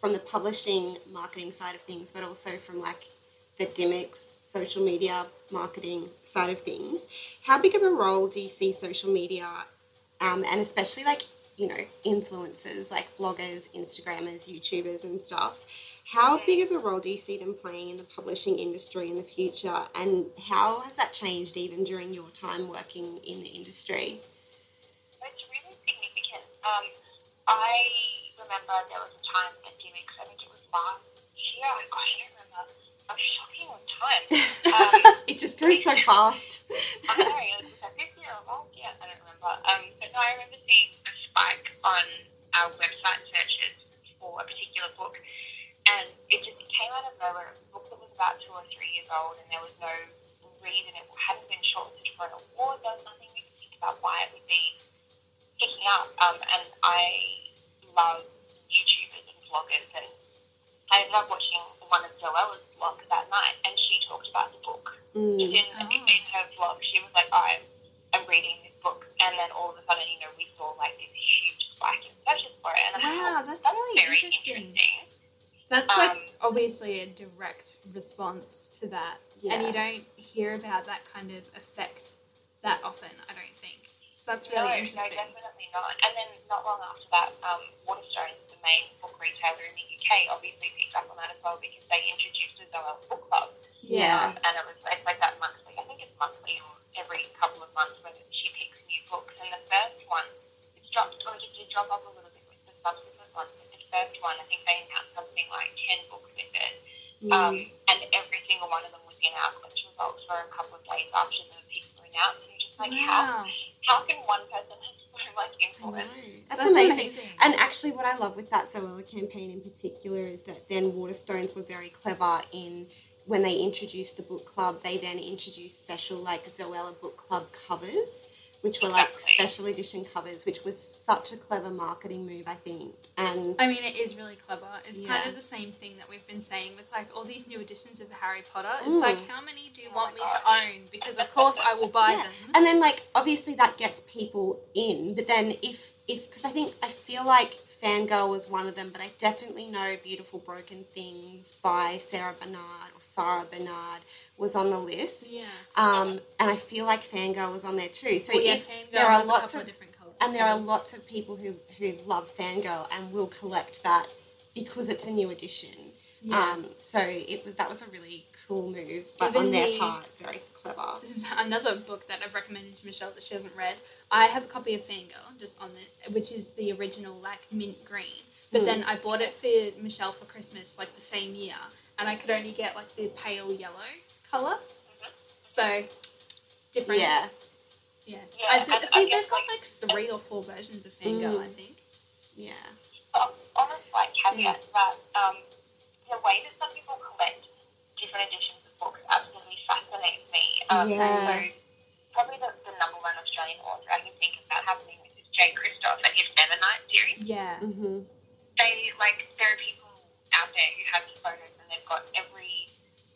from the publishing marketing side of things, but also from like Dymocks social media marketing side of things. How big of a role do you see social media, um, and especially like you know influencers like bloggers, Instagrammers, YouTubers, and stuff? How big of a role do you see them playing in the publishing industry in the future, and how has that changed even during your time working in the industry? It's really significant. Um, I remember there was a time Dymocks, I think it was last year, I don't remember. I'm Um, it just goes so fast. I know, it was like this year or last year, I don't remember. Um, but no, I remember seeing a spike on our website searches for a particular book, and it just it came out of nowhere. It was a book that was about two or three years old, and there was no reason. It hadn't been shortlisted for an award. There was nothing we could think about why it would be picking up. Um, and I love YouTubers and vloggers, and I ended up watching one of Zoella's vlogs that night, and she talked about the book Mm. in, Oh. in her vlog, she was like, oh, I'm, I'm reading this book. And then all of a sudden, you know, we saw like this huge spike in searches for it. And I Wow, thought, that's that's really very interesting. interesting. That's like Um, obviously a direct response to that. And you don't hear about that kind of effect that often, I don't think. So that's no, really no, interesting. definitely not. And then not long after that, um, Waterstones, the main book retailer in the UK, obviously picked up on that as well because they introduced a Zoella book club. Yeah. Um, and it was Um, and every single one of them was in our quest results for a couple of days after the picks were announced. And you're just like, how wow. how can one person have so much I influence? know. That's amazing. And actually, what I love with that Zoella campaign in particular is that then Waterstones were very clever in when they introduced the book club, they then introduced special like Zoella book club covers, which were like special edition covers, which was such a clever marketing move, I think. And I mean, it is really clever. It's kind of the same thing that we've been saying with like all these new editions of Harry Potter. It's Mm. like, how many do you Oh want me God. to own? Because of course I will buy Yeah. them. and then like obviously that gets people in, but then if if because I think I feel like Fangirl was one of them, but I definitely know Beautiful Broken Things by Sarah Bernard or Sarah Bernard was on the list. Yeah. Um, and I feel like Fangirl was on there too. So Well, yeah, there are lots of, of different colours. and there are lots of people who who love Fangirl and will collect that because it's a new edition. Yeah. Um, so it was that was a really cool move, but Even on their the- part, very clever. This is another book that I've recommended to Michelle that she hasn't read. I have a copy of Fangirl, just on the, which is the original like mint green. But Hmm. then I bought it for Michelle for Christmas like the same year, and I could only get like the pale yellow color. So different. Yeah. Yeah. Yeah, I, th- I and I think they've got like- like three or four versions of Fangirl. Mm. I think. Yeah. on, on a slight caveat to that, um, the way that some people collect different editions of books absolutely fascinates me. Um, yeah. So probably the, the, number one Australian author I can think about happening with is Jay Kristoff and his Nevernight series. Yeah. Mm-hmm. They, like, there are people out there who have these photos and they've got every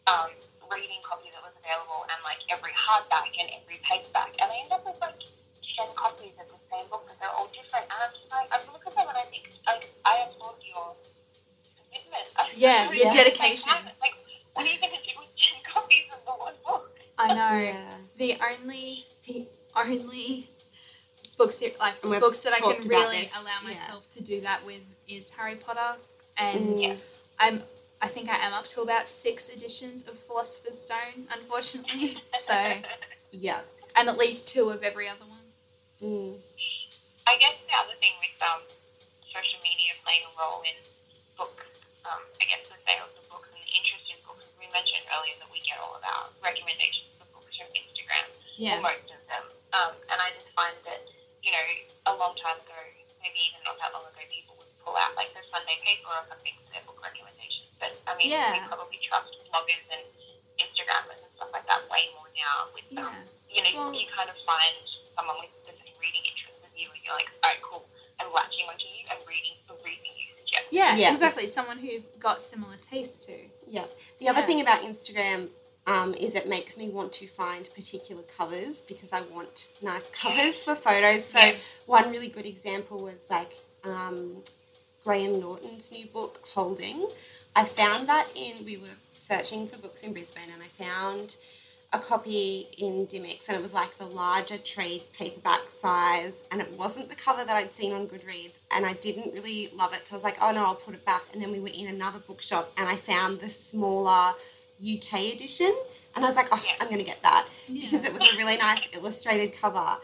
um, reading copy that was available and, like, every hardback and every paperback. And they end up with, like, 10 copies of the same book, but they're all different. And I'm just like, I look at them and I think, like, I applaud your commitment. Yeah, your yeah. dedication. Like, what are you going to do with 10 copies of the one book? I know. Yeah. The only the only books ser- like we've books that I can really this, allow yeah. myself to do that with is Harry Potter, and Mm. I'm I think I am up to about six editions of Philosopher's Stone, unfortunately. so Yeah. and at least two of every other one. Mm. I guess the other thing with um, social media playing a role in book, um, I guess the sales of mentioned earlier that we get all of our recommendations for books from Instagram, Yeah. or most of them. Um, and I just find that, you know, a long time ago, maybe even not that long ago, people would pull out like the Sunday paper or something for their book recommendations. But I mean, Yeah. we probably trust bloggers and Instagrammers and stuff like that way more now with um, you know, Well- you kind of find someone with the same reading interest as you, and you're like, all right, cool. I'm latching onto you and reading the reading you suggest. Yeah, Yeah. exactly. Someone who got similar taste to. Yeah. The other Yeah. thing about Instagram um, is it makes me want to find particular covers because I want nice covers for photos. So Yeah. one really good example was like um, Graham Norton's new book, Holding. I found that in we were searching for books in Brisbane and I found a copy in Dymocks and it was like the larger trade paperback size and it wasn't the cover that I'd seen on Goodreads and I didn't really love it so I was like oh no I'll put it back and then we were in another bookshop and I found the smaller UK edition and I was like oh Yeah. I'm going to get that Yeah. because it was a really nice illustrated cover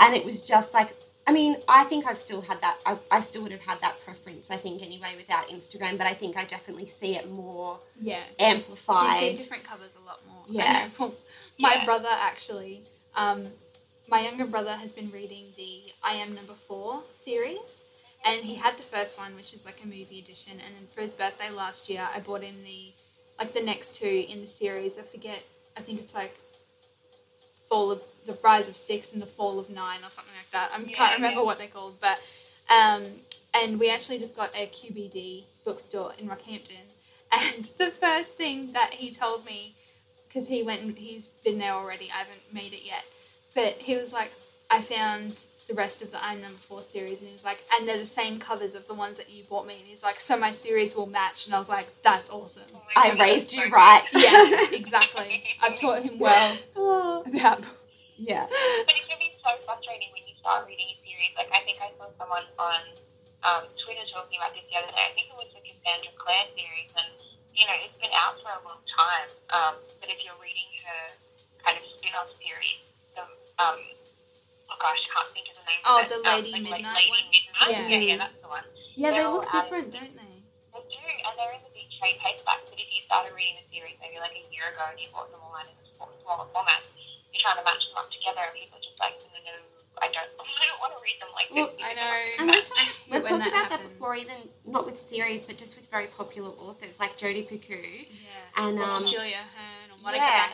and it was just like I mean I think I've still had that I, I still would have had that preference I think anyway without Instagram but I think I definitely see it more Yeah. amplified You see different covers a lot more. Yeah. My Yeah. brother actually, um, my younger brother has been reading the I Am Number Four series, and he had the first one, which is like a movie edition, and then for his birthday last year, I bought him the like the next two in the series. I forget. I think it's like Fall of the Rise of Six and the Fall of Nine or something like that. I Yeah, can't remember yeah. what they're called, but um, and we actually just got a QBD bookstore in Rockhampton. And the first thing that he told me, because he went and he's been there already, I haven't made it yet, but he was like, I found the rest of the I'm Number Four series, and he was like, and they're the same covers of the ones that you bought me, and he's like, so my series will match, and I was like, that's awesome. Oh my I God, raised you so right. yes, exactly. I've taught him well Oh, about books. yeah. But it can be so frustrating when you start reading a series. Like, I think I saw someone on um, Twitter talking about this the other day. I think it was the Cassandra Clare series, and, you know, it's been out for a long time. Um, but if you're reading her kind of spin off series, the, um, oh gosh, I can't think of the name Oh, of it. the Um, Lady like, Midnight Lady one? Midnight. Yeah. yeah, yeah, that's the one. Yeah, they They're look all, um, different, don't they? They do, and they're in the big trade paperbacks. But if you started reading the series maybe like a year ago and you bought them all out in the smaller formats, you're trying to match them up together, and people are just like, I don't, I don't want to read them like Well, this. I know. And we've, I hate we've when talked about that before, even not with series, but just with very popular authors like Jodi Picoult Yeah. and Or um, Cecelia Ahern or Monica yeah.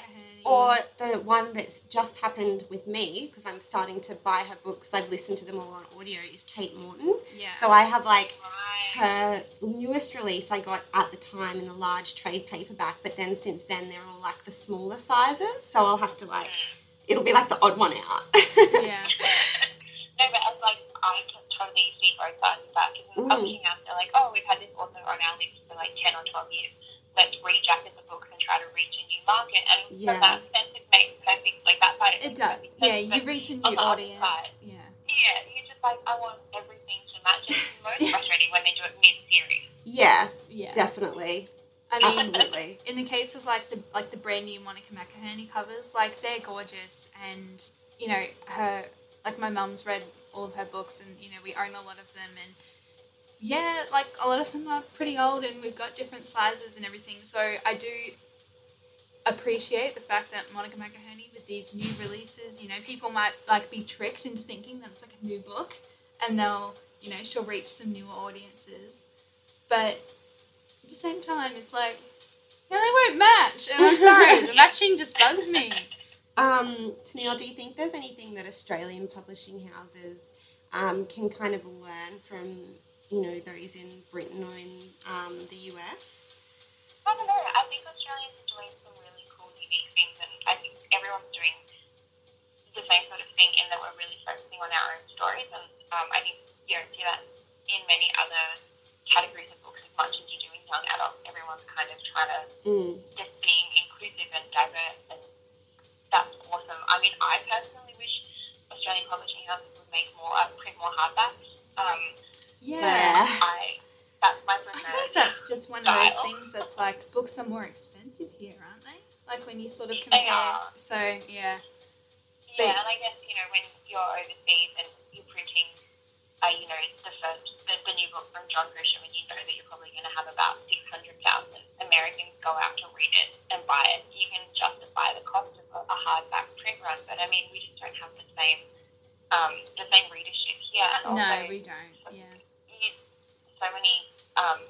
Or the one that's just happened with me because I'm starting to buy her books. I've listened to them all on audio. Is Kate Morton. yeah. So I have like Right. her newest release I got at the time in the large trade paperback, but then since then they're all like the smaller sizes. So I'll have to like, it'll be like the odd one out. yeah. No, but as like I can totally see both sides of that because in the Mm. publishing house they're like, oh, we've had this author on our list for like ten or twelve years. Let's rejacket the books and try to reach a new market. And Yeah. from that sense, it makes perfect. Like that side, It makes does. perfect Yeah, you but reach a new audience. side, Yeah. Yeah, you're just like, I want everything to match. It's most frustrating when they do it mid-series. yeah, Yeah. definitely, I mean, absolutely. in the case of like the like the brand new Monica McInerney covers, like they're gorgeous, and you know her like my mum's read all of her books, and you know we own a lot of them, and yeah, like a lot of them are pretty old, and we've got different sizes and everything. So I do appreciate the fact that Monica McInerney with these new releases, you know, people might like be tricked into thinking that it's like a new book, and they'll you know she'll reach some newer audiences, but at the same time, it's like, yeah, they won't match. And I'm sorry, the matching just bugs me. Um, Tennille, do you think there's anything that Australian publishing houses um, can kind of learn from, you know, those in Britain or in um, the US? I don't know. I think Australians are doing some really cool, unique things, and I think everyone's doing the same sort of thing in that we're really focusing on our own stories. And um, I think you don't see that in many other categories of books as much as you do in young adults, everyone's kind of trying to Mm. just being inclusive and diverse, and that's awesome. I mean, I personally wish Australian publishing houses would make more, uh, print more hardbacks. Um, Yeah. I that's my I like that's just one of those things that's like books are more expensive here, aren't they? Like when you sort of They compare. are. So yeah. Yeah, and I guess you know when you're overseas and uh, you know, the first the, the new book from John Grisham, and you know that you're probably going to have about six hundred thousand Americans go out to read it and buy it. You can justify the cost of a, a hardback print run, but I mean, we just don't have the same um, the same readership here, and also No, we don't. Yeah. you, so many. Um,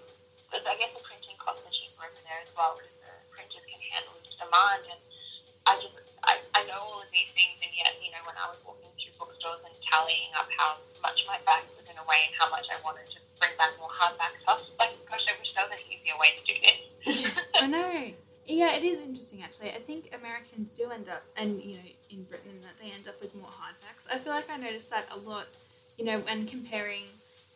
but I guess the printing costs are cheaper over there as well because the printers can handle the demand. And I just I, I know all of these things, and yet you know when I was walking and tallying up how much my bag was in a way and how much I wanted to bring back more hardbacks, was like, gosh, I wish there was an easier way to do this. I know. Yeah, it is interesting actually. I think Americans do end up, and you know, in Britain, that they end up with more hardbacks. I feel like I noticed that a lot, you know, when comparing,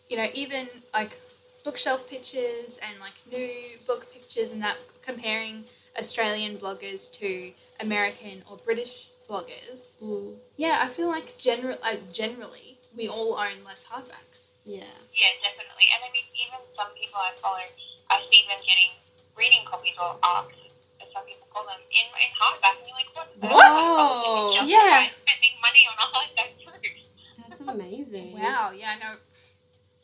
you know, even like bookshelf pictures and like new book pictures and that comparing Australian bloggers to American or British bloggers. Mm. Yeah, I feel like general, uh, generally we all own less hardbacks. Yeah. Yeah, definitely. And I mean, even some people I follow, I see them getting reading copies or ARCs, as some people call them, in, in hardback. And you're like, what? Whoa. Justify Yeah. Spending money on a hardback proof. That's amazing. Wow, yeah, I know.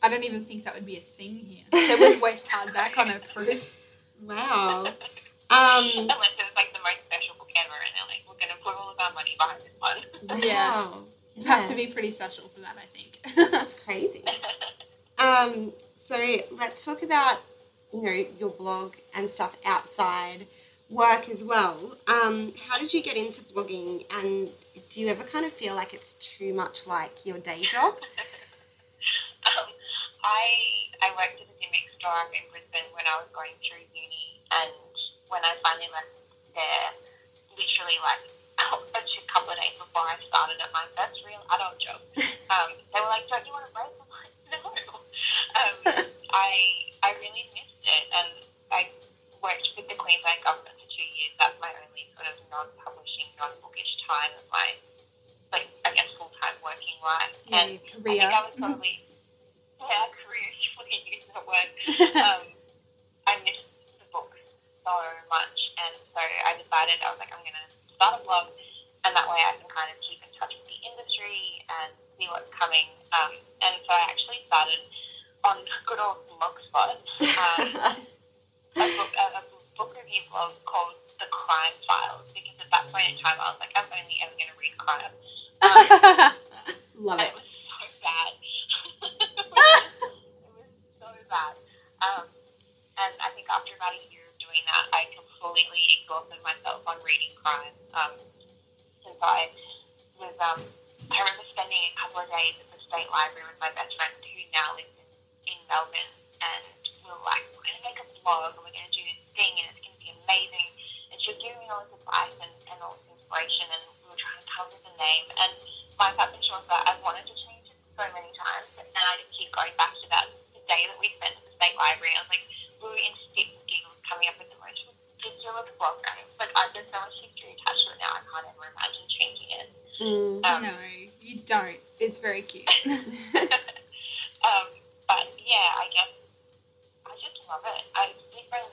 I don't even think that would be a thing here. They wouldn't waste hardback on a proof. Wow. Um, Unless it was like the most special book ever, and they're like, we're going to put all of our money behind this one. Yeah. wow. You have to be pretty special for that, I think. That's crazy. Um, so let's talk about you know your blog and stuff outside work as well. Um, how did you get into blogging, and do you ever kind of feel like it's too much like your day job? um, I I worked at a Dymocks store up in Brisbane when I was going through uni, and when I finally left there, literally like a couple of days before I started at my first real adult job, um, they were like, "Don't you want a break?" I'm like, "No." Um, I I really missed it, and I worked with the Queensland government for two years. That's my only sort of non-publishing, non-bookish time of my like I guess full-time working life, Yeah, and your I career. think I was probably yeah, career you use that word. Um, I missed the book so much, and so I decided I was like, I'm gonna start a blog, and that way I can kind of keep in touch with the industry and see what's coming. Um, and so I actually started on good old Blogspot, um, a book a, a book review blog called The Crime Files, because at that point in time I was like, I'm only ever gonna read crime. Um, Love it. it was so bad. it was so bad. Um, and I think after about a year of doing that, I completely exhausted myself on reading crime. Um, since I was, um, I remember spending a couple of days at the state library with my best friend who now lives in, in Melbourne, and we were like, we're going to make a blog, and we're going to do this thing, and it's going to be amazing. And she was giving me all this advice and, and all this inspiration, and we were trying to come up with a name. And my fact and short that I wanted to change it so many times, and I just keep going back to that the day that we spent at the state library. I was like, we were in stitch and giggles coming up with the most ridiculous blog name. But uh, there's so much history attached to it now, I can't ever imagine changing it. Mm. Um, no, you don't. It's very cute. um, but yeah, I guess I just love it. I different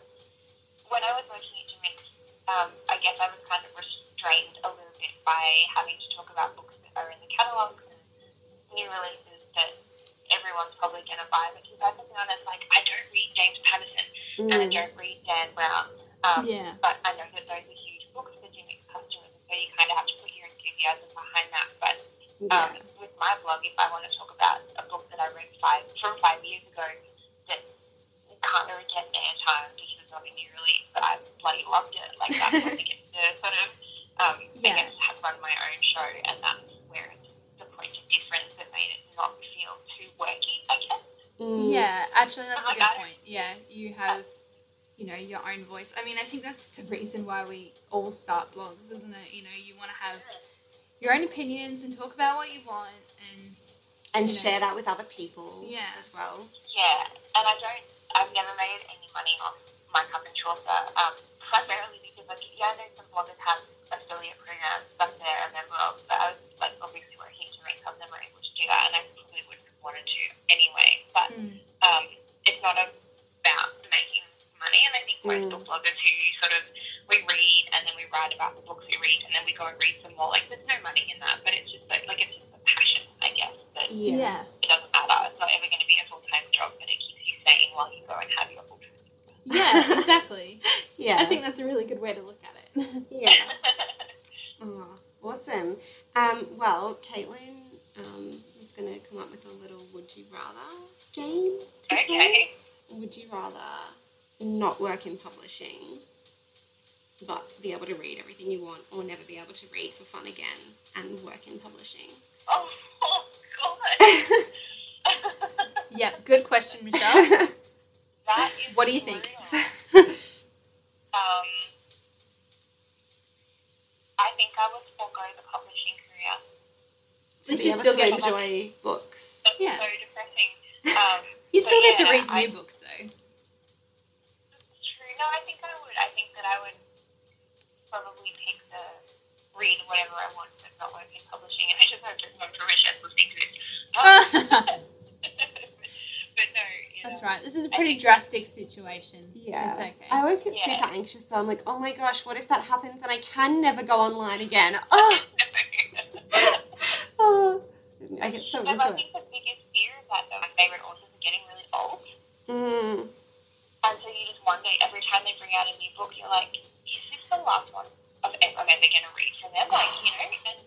when I was working at Dymocks, um, I guess I was kind of restrained a little bit by having to talk about books that are in the catalogues and new releases that everyone's probably going to buy. Because I was honest, like I don't read James Patterson and I Mm. don't read Dan Brown. Um, yeah. but I know that those are huge books for Dymocks customers, so you kind of have to put your enthusiasm behind that. But um, Yeah. with my blog, if I want to talk about a book that I read five from five years ago that can't really get airtime because it's not a new release, but I bloody loved it. Like that's when I get to sort of, um, Yeah. I guess, have run my own show, and that's where it's the point of difference that made it not feel too worky. I guess. Mm. Yeah, actually, that's a good I- point. Yeah, you have, you know, your own voice. I mean, I think that's the reason why we all start blogs, isn't it? You know, you want to have your own opinions and talk about what you want, and And you know. share that with other people Yeah. as well. Yeah, and I don't. I've never made any money off my cup and chaucer, um, primarily because like yeah, I know some bloggers have affiliate programs stuff there and their blogs, but I was like obviously working to make, so I was never able to do that, and I probably wouldn't have wanted to anyway. But Mm. um, it's not about making money, and I think most Mm. book bloggers who sort of we read and then we write about the books we read, and then we go and read some more. Like there's no money in that, but it's just like, like it's just a passion, I guess. That Yeah. it doesn't matter. It's not ever going to be a full time job, but it keeps you sane while you go and have your full time. Yeah, exactly. Yeah. I think that's a really good way to look at it. Yeah. Oh, awesome. Um, well, Caitlin um, is going to come up with a little would you rather game to play. okay. Would you rather not work in publishing but be able to read everything you want or never be able to read for fun again and work in publishing? Oh, oh God. yeah, good question, Michelle. that is What do you think? Um, I think I would forego the publishing career. to least be you able still get to- enjoy books. That's Yeah. so depressing. Um, You still get to yeah, read I- new books though. True. No, I think I would. I think that I would probably pick the read whatever I want, but not work in publishing. And I just have to remember Michelle's listening to this. Um, but no. You That's right. This is a pretty drastic situation. Yeah. It's okay. I always get Yeah. super anxious, so I'm like, oh my gosh, what if that happens and I can never go online again? Oh, oh. I get so into but I it. think the biggest fear is that though, my favourite authors are getting really old. Mm. And so you just wonder every time they bring out a new book, you're like, is this the last one of I'm ever going to read from them? Like, you know, and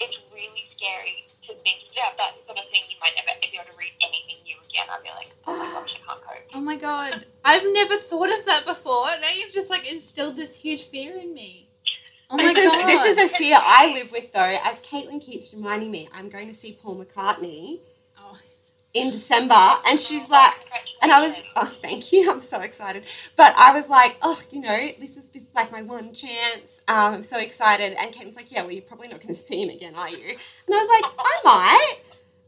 it's really scary to think about that sort of thing. You might never be able to read anything new again. I'd be like, oh my gosh, I can't cope. Oh my god. I've never thought of that before. Now you've just like instilled this huge fear in me. Oh my This is, god. this is a fear I live with, though. As Caitlin keeps reminding me, I'm going to see Paul McCartney Oh. In December, and she's like, and I was, oh, thank you, I'm so excited. But I was like, oh, you know, this is this is like my one chance. Um, I'm so excited. And Caitlin's like, yeah, well, you're probably not going to see him again, are you? And I was like, I might.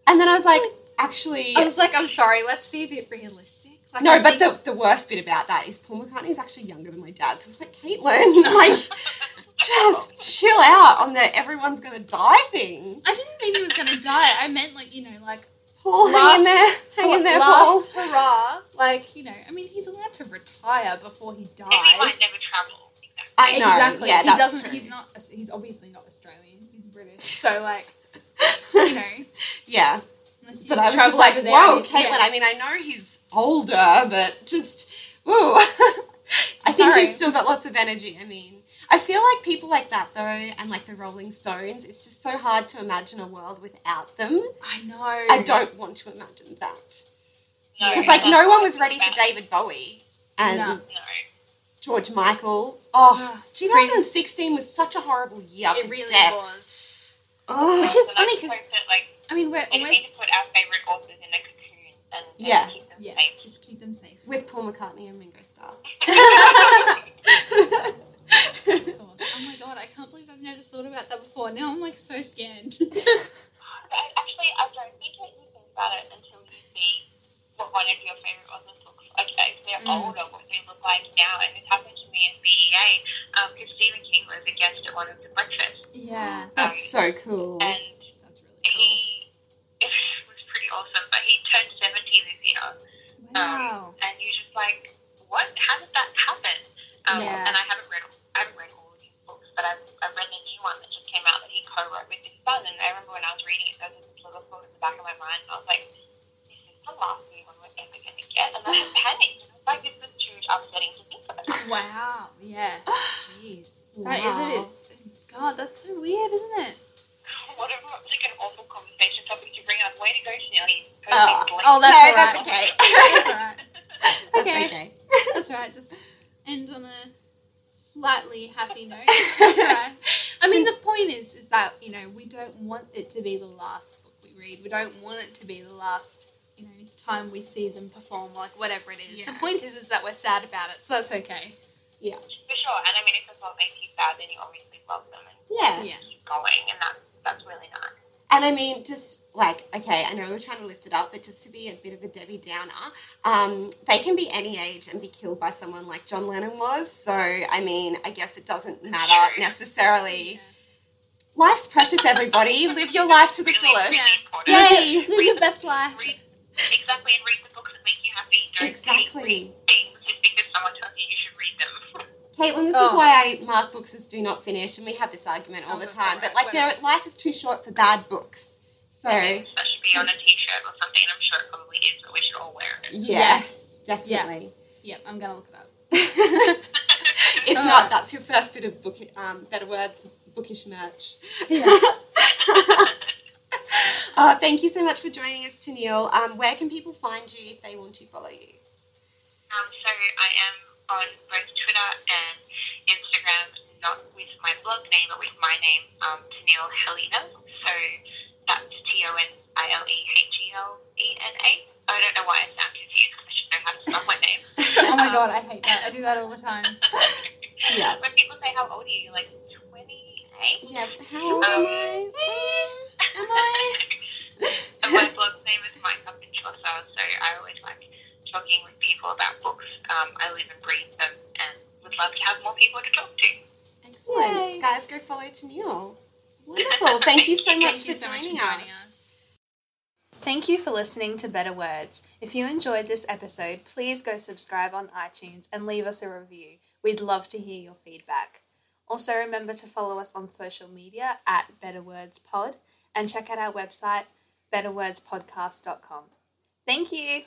And then I was like, actually, I was like, I'm sorry, let's be a bit realistic. Like, no, I but think- the, the worst bit about that is Paul McCartney is actually younger than my dad. So I was like, Caitlin, like, just chill out on the everyone's going to die thing. I didn't mean he was gonna die. I meant like, you know, like Paul, hang in there, hang in there, Paul. last hurrah. Like, you know, I mean he's allowed to retire before he dies. And he might never travel. Exactly. I know, Exactly. yeah, he that's doesn't true. he's not he's obviously not Australian. He's British. So like, you know, yeah, unless you but I was travel just like, over there whoa, Caitlin. yeah. I mean, I know he's older, but just, whoa. I think Sorry. he's still got lots of energy. I mean, I feel like people like that though, and like the Rolling Stones. It's just so hard to imagine a world without them. I know. I don't want to imagine that. No, Because like no one was ready for. David Bowie and No. No. George Michael. Oh, Ah, 2016 was such a horrible year It for really deaths. was. Oh, Which is funny because like, I mean, we're always just need to put our favourite authors in a cocoon and, and Yeah. keep them yeah, safe. just keep them safe. with Paul McCartney and Ringo Starr. Of course. Oh my god, I can't believe I've never thought about that before. Now I'm like so scared. Actually, I don't think that you think about it until you see what one of your favourite authors looks like. If they're Mm. older, what they look like now. And this happened to me at BEA because Stephen King was a guest at one of the breakfasts. yeah, That's so cool. And that's really cool. he it was pretty awesome. But he turned 70 this year. Wow. and you're just like, what? How did that happen? Um, Yeah. And I haven't read, I haven't read all of his books, but I've, I've read the new one that just came out that he co-wrote with his son. And I remember when I was reading it, there was this little thought in the back of my mind, and I was like, this is the last new one we're ever going to get. And I had panicked. And I was like, this is too upsetting to think about. Wow. Yeah. Jeez. That is a Wow. bit. God, that's so weird, isn't it? What a like an awful conversation topic to bring up. Way to go, Shelly. Oh. Oh, that's no, all that's right. okay. That's alright. That's Okay. okay. That's right. Just end on a slightly happy note. That's right. I mean, the point is, is that you know we don't want it to be the last book we read. We don't want it to be the last you know time we see them perform, like whatever it is. Yeah. The point is, is that we're sad about it, so that's okay. Yeah. For sure. And I mean, if it's what makes you sad, then you obviously love them and Yeah. Yeah. keep going. And that's, that's really nice. And I mean, just like, okay, I know we're trying to lift it up, but just to be a bit of a Debbie Downer, um, they can be any age and be killed by someone like John Lennon was. So, I mean, I guess it doesn't matter necessarily. Life's precious, everybody. Live your life to the Really, fullest. really important. Yay. Live your best life. Read, exactly, and read the books that make you happy. Don't Exactly. read things just because someone tells you you should read them. Caitlin, this Oh. is why I mark books as do not finish, and we have this argument all Oh, the time. all But like, their life is too short for bad books. So that should be on a just- t-shirt or something. I'm sure it probably is, but we should all wear it. yes, definitely. Yep, I'm gonna look it up. if All not, right. that's your first bit of book, um, better words, bookish merch. Yeah. uh, thank you so much for joining us, Tennille. Um, where can people find you if they want to follow you? Um, so I am on both Twitter and Instagram, not with my blog name, but with my name, um, Tennille Helena. So that's T-O-N-I-L-E-H-E-L-E-N-A. I don't know why I sound confused because I should know how to spell my name. oh my god, I hate that. I do that all the time. Yeah. When people say, how old are you? You're like, 28? Yeah. How old am I? Am I? And my blog name is Mike Up in Chaucer, so I always like talking with people about books. Um, I live and breathe them and would love to have more people to talk to. Excellent. Yay. Guys, go follow Tennille. Wonderful. Thank you so much Thank for so much joining for joining us. us. Thank you for listening to Better Words. If you enjoyed this episode, please go subscribe on iTunes and leave us a review. We'd love to hear your feedback. Also, remember to follow us on social media at Better Words Pod and check out our website, betterwordspodcast.com. Thank you.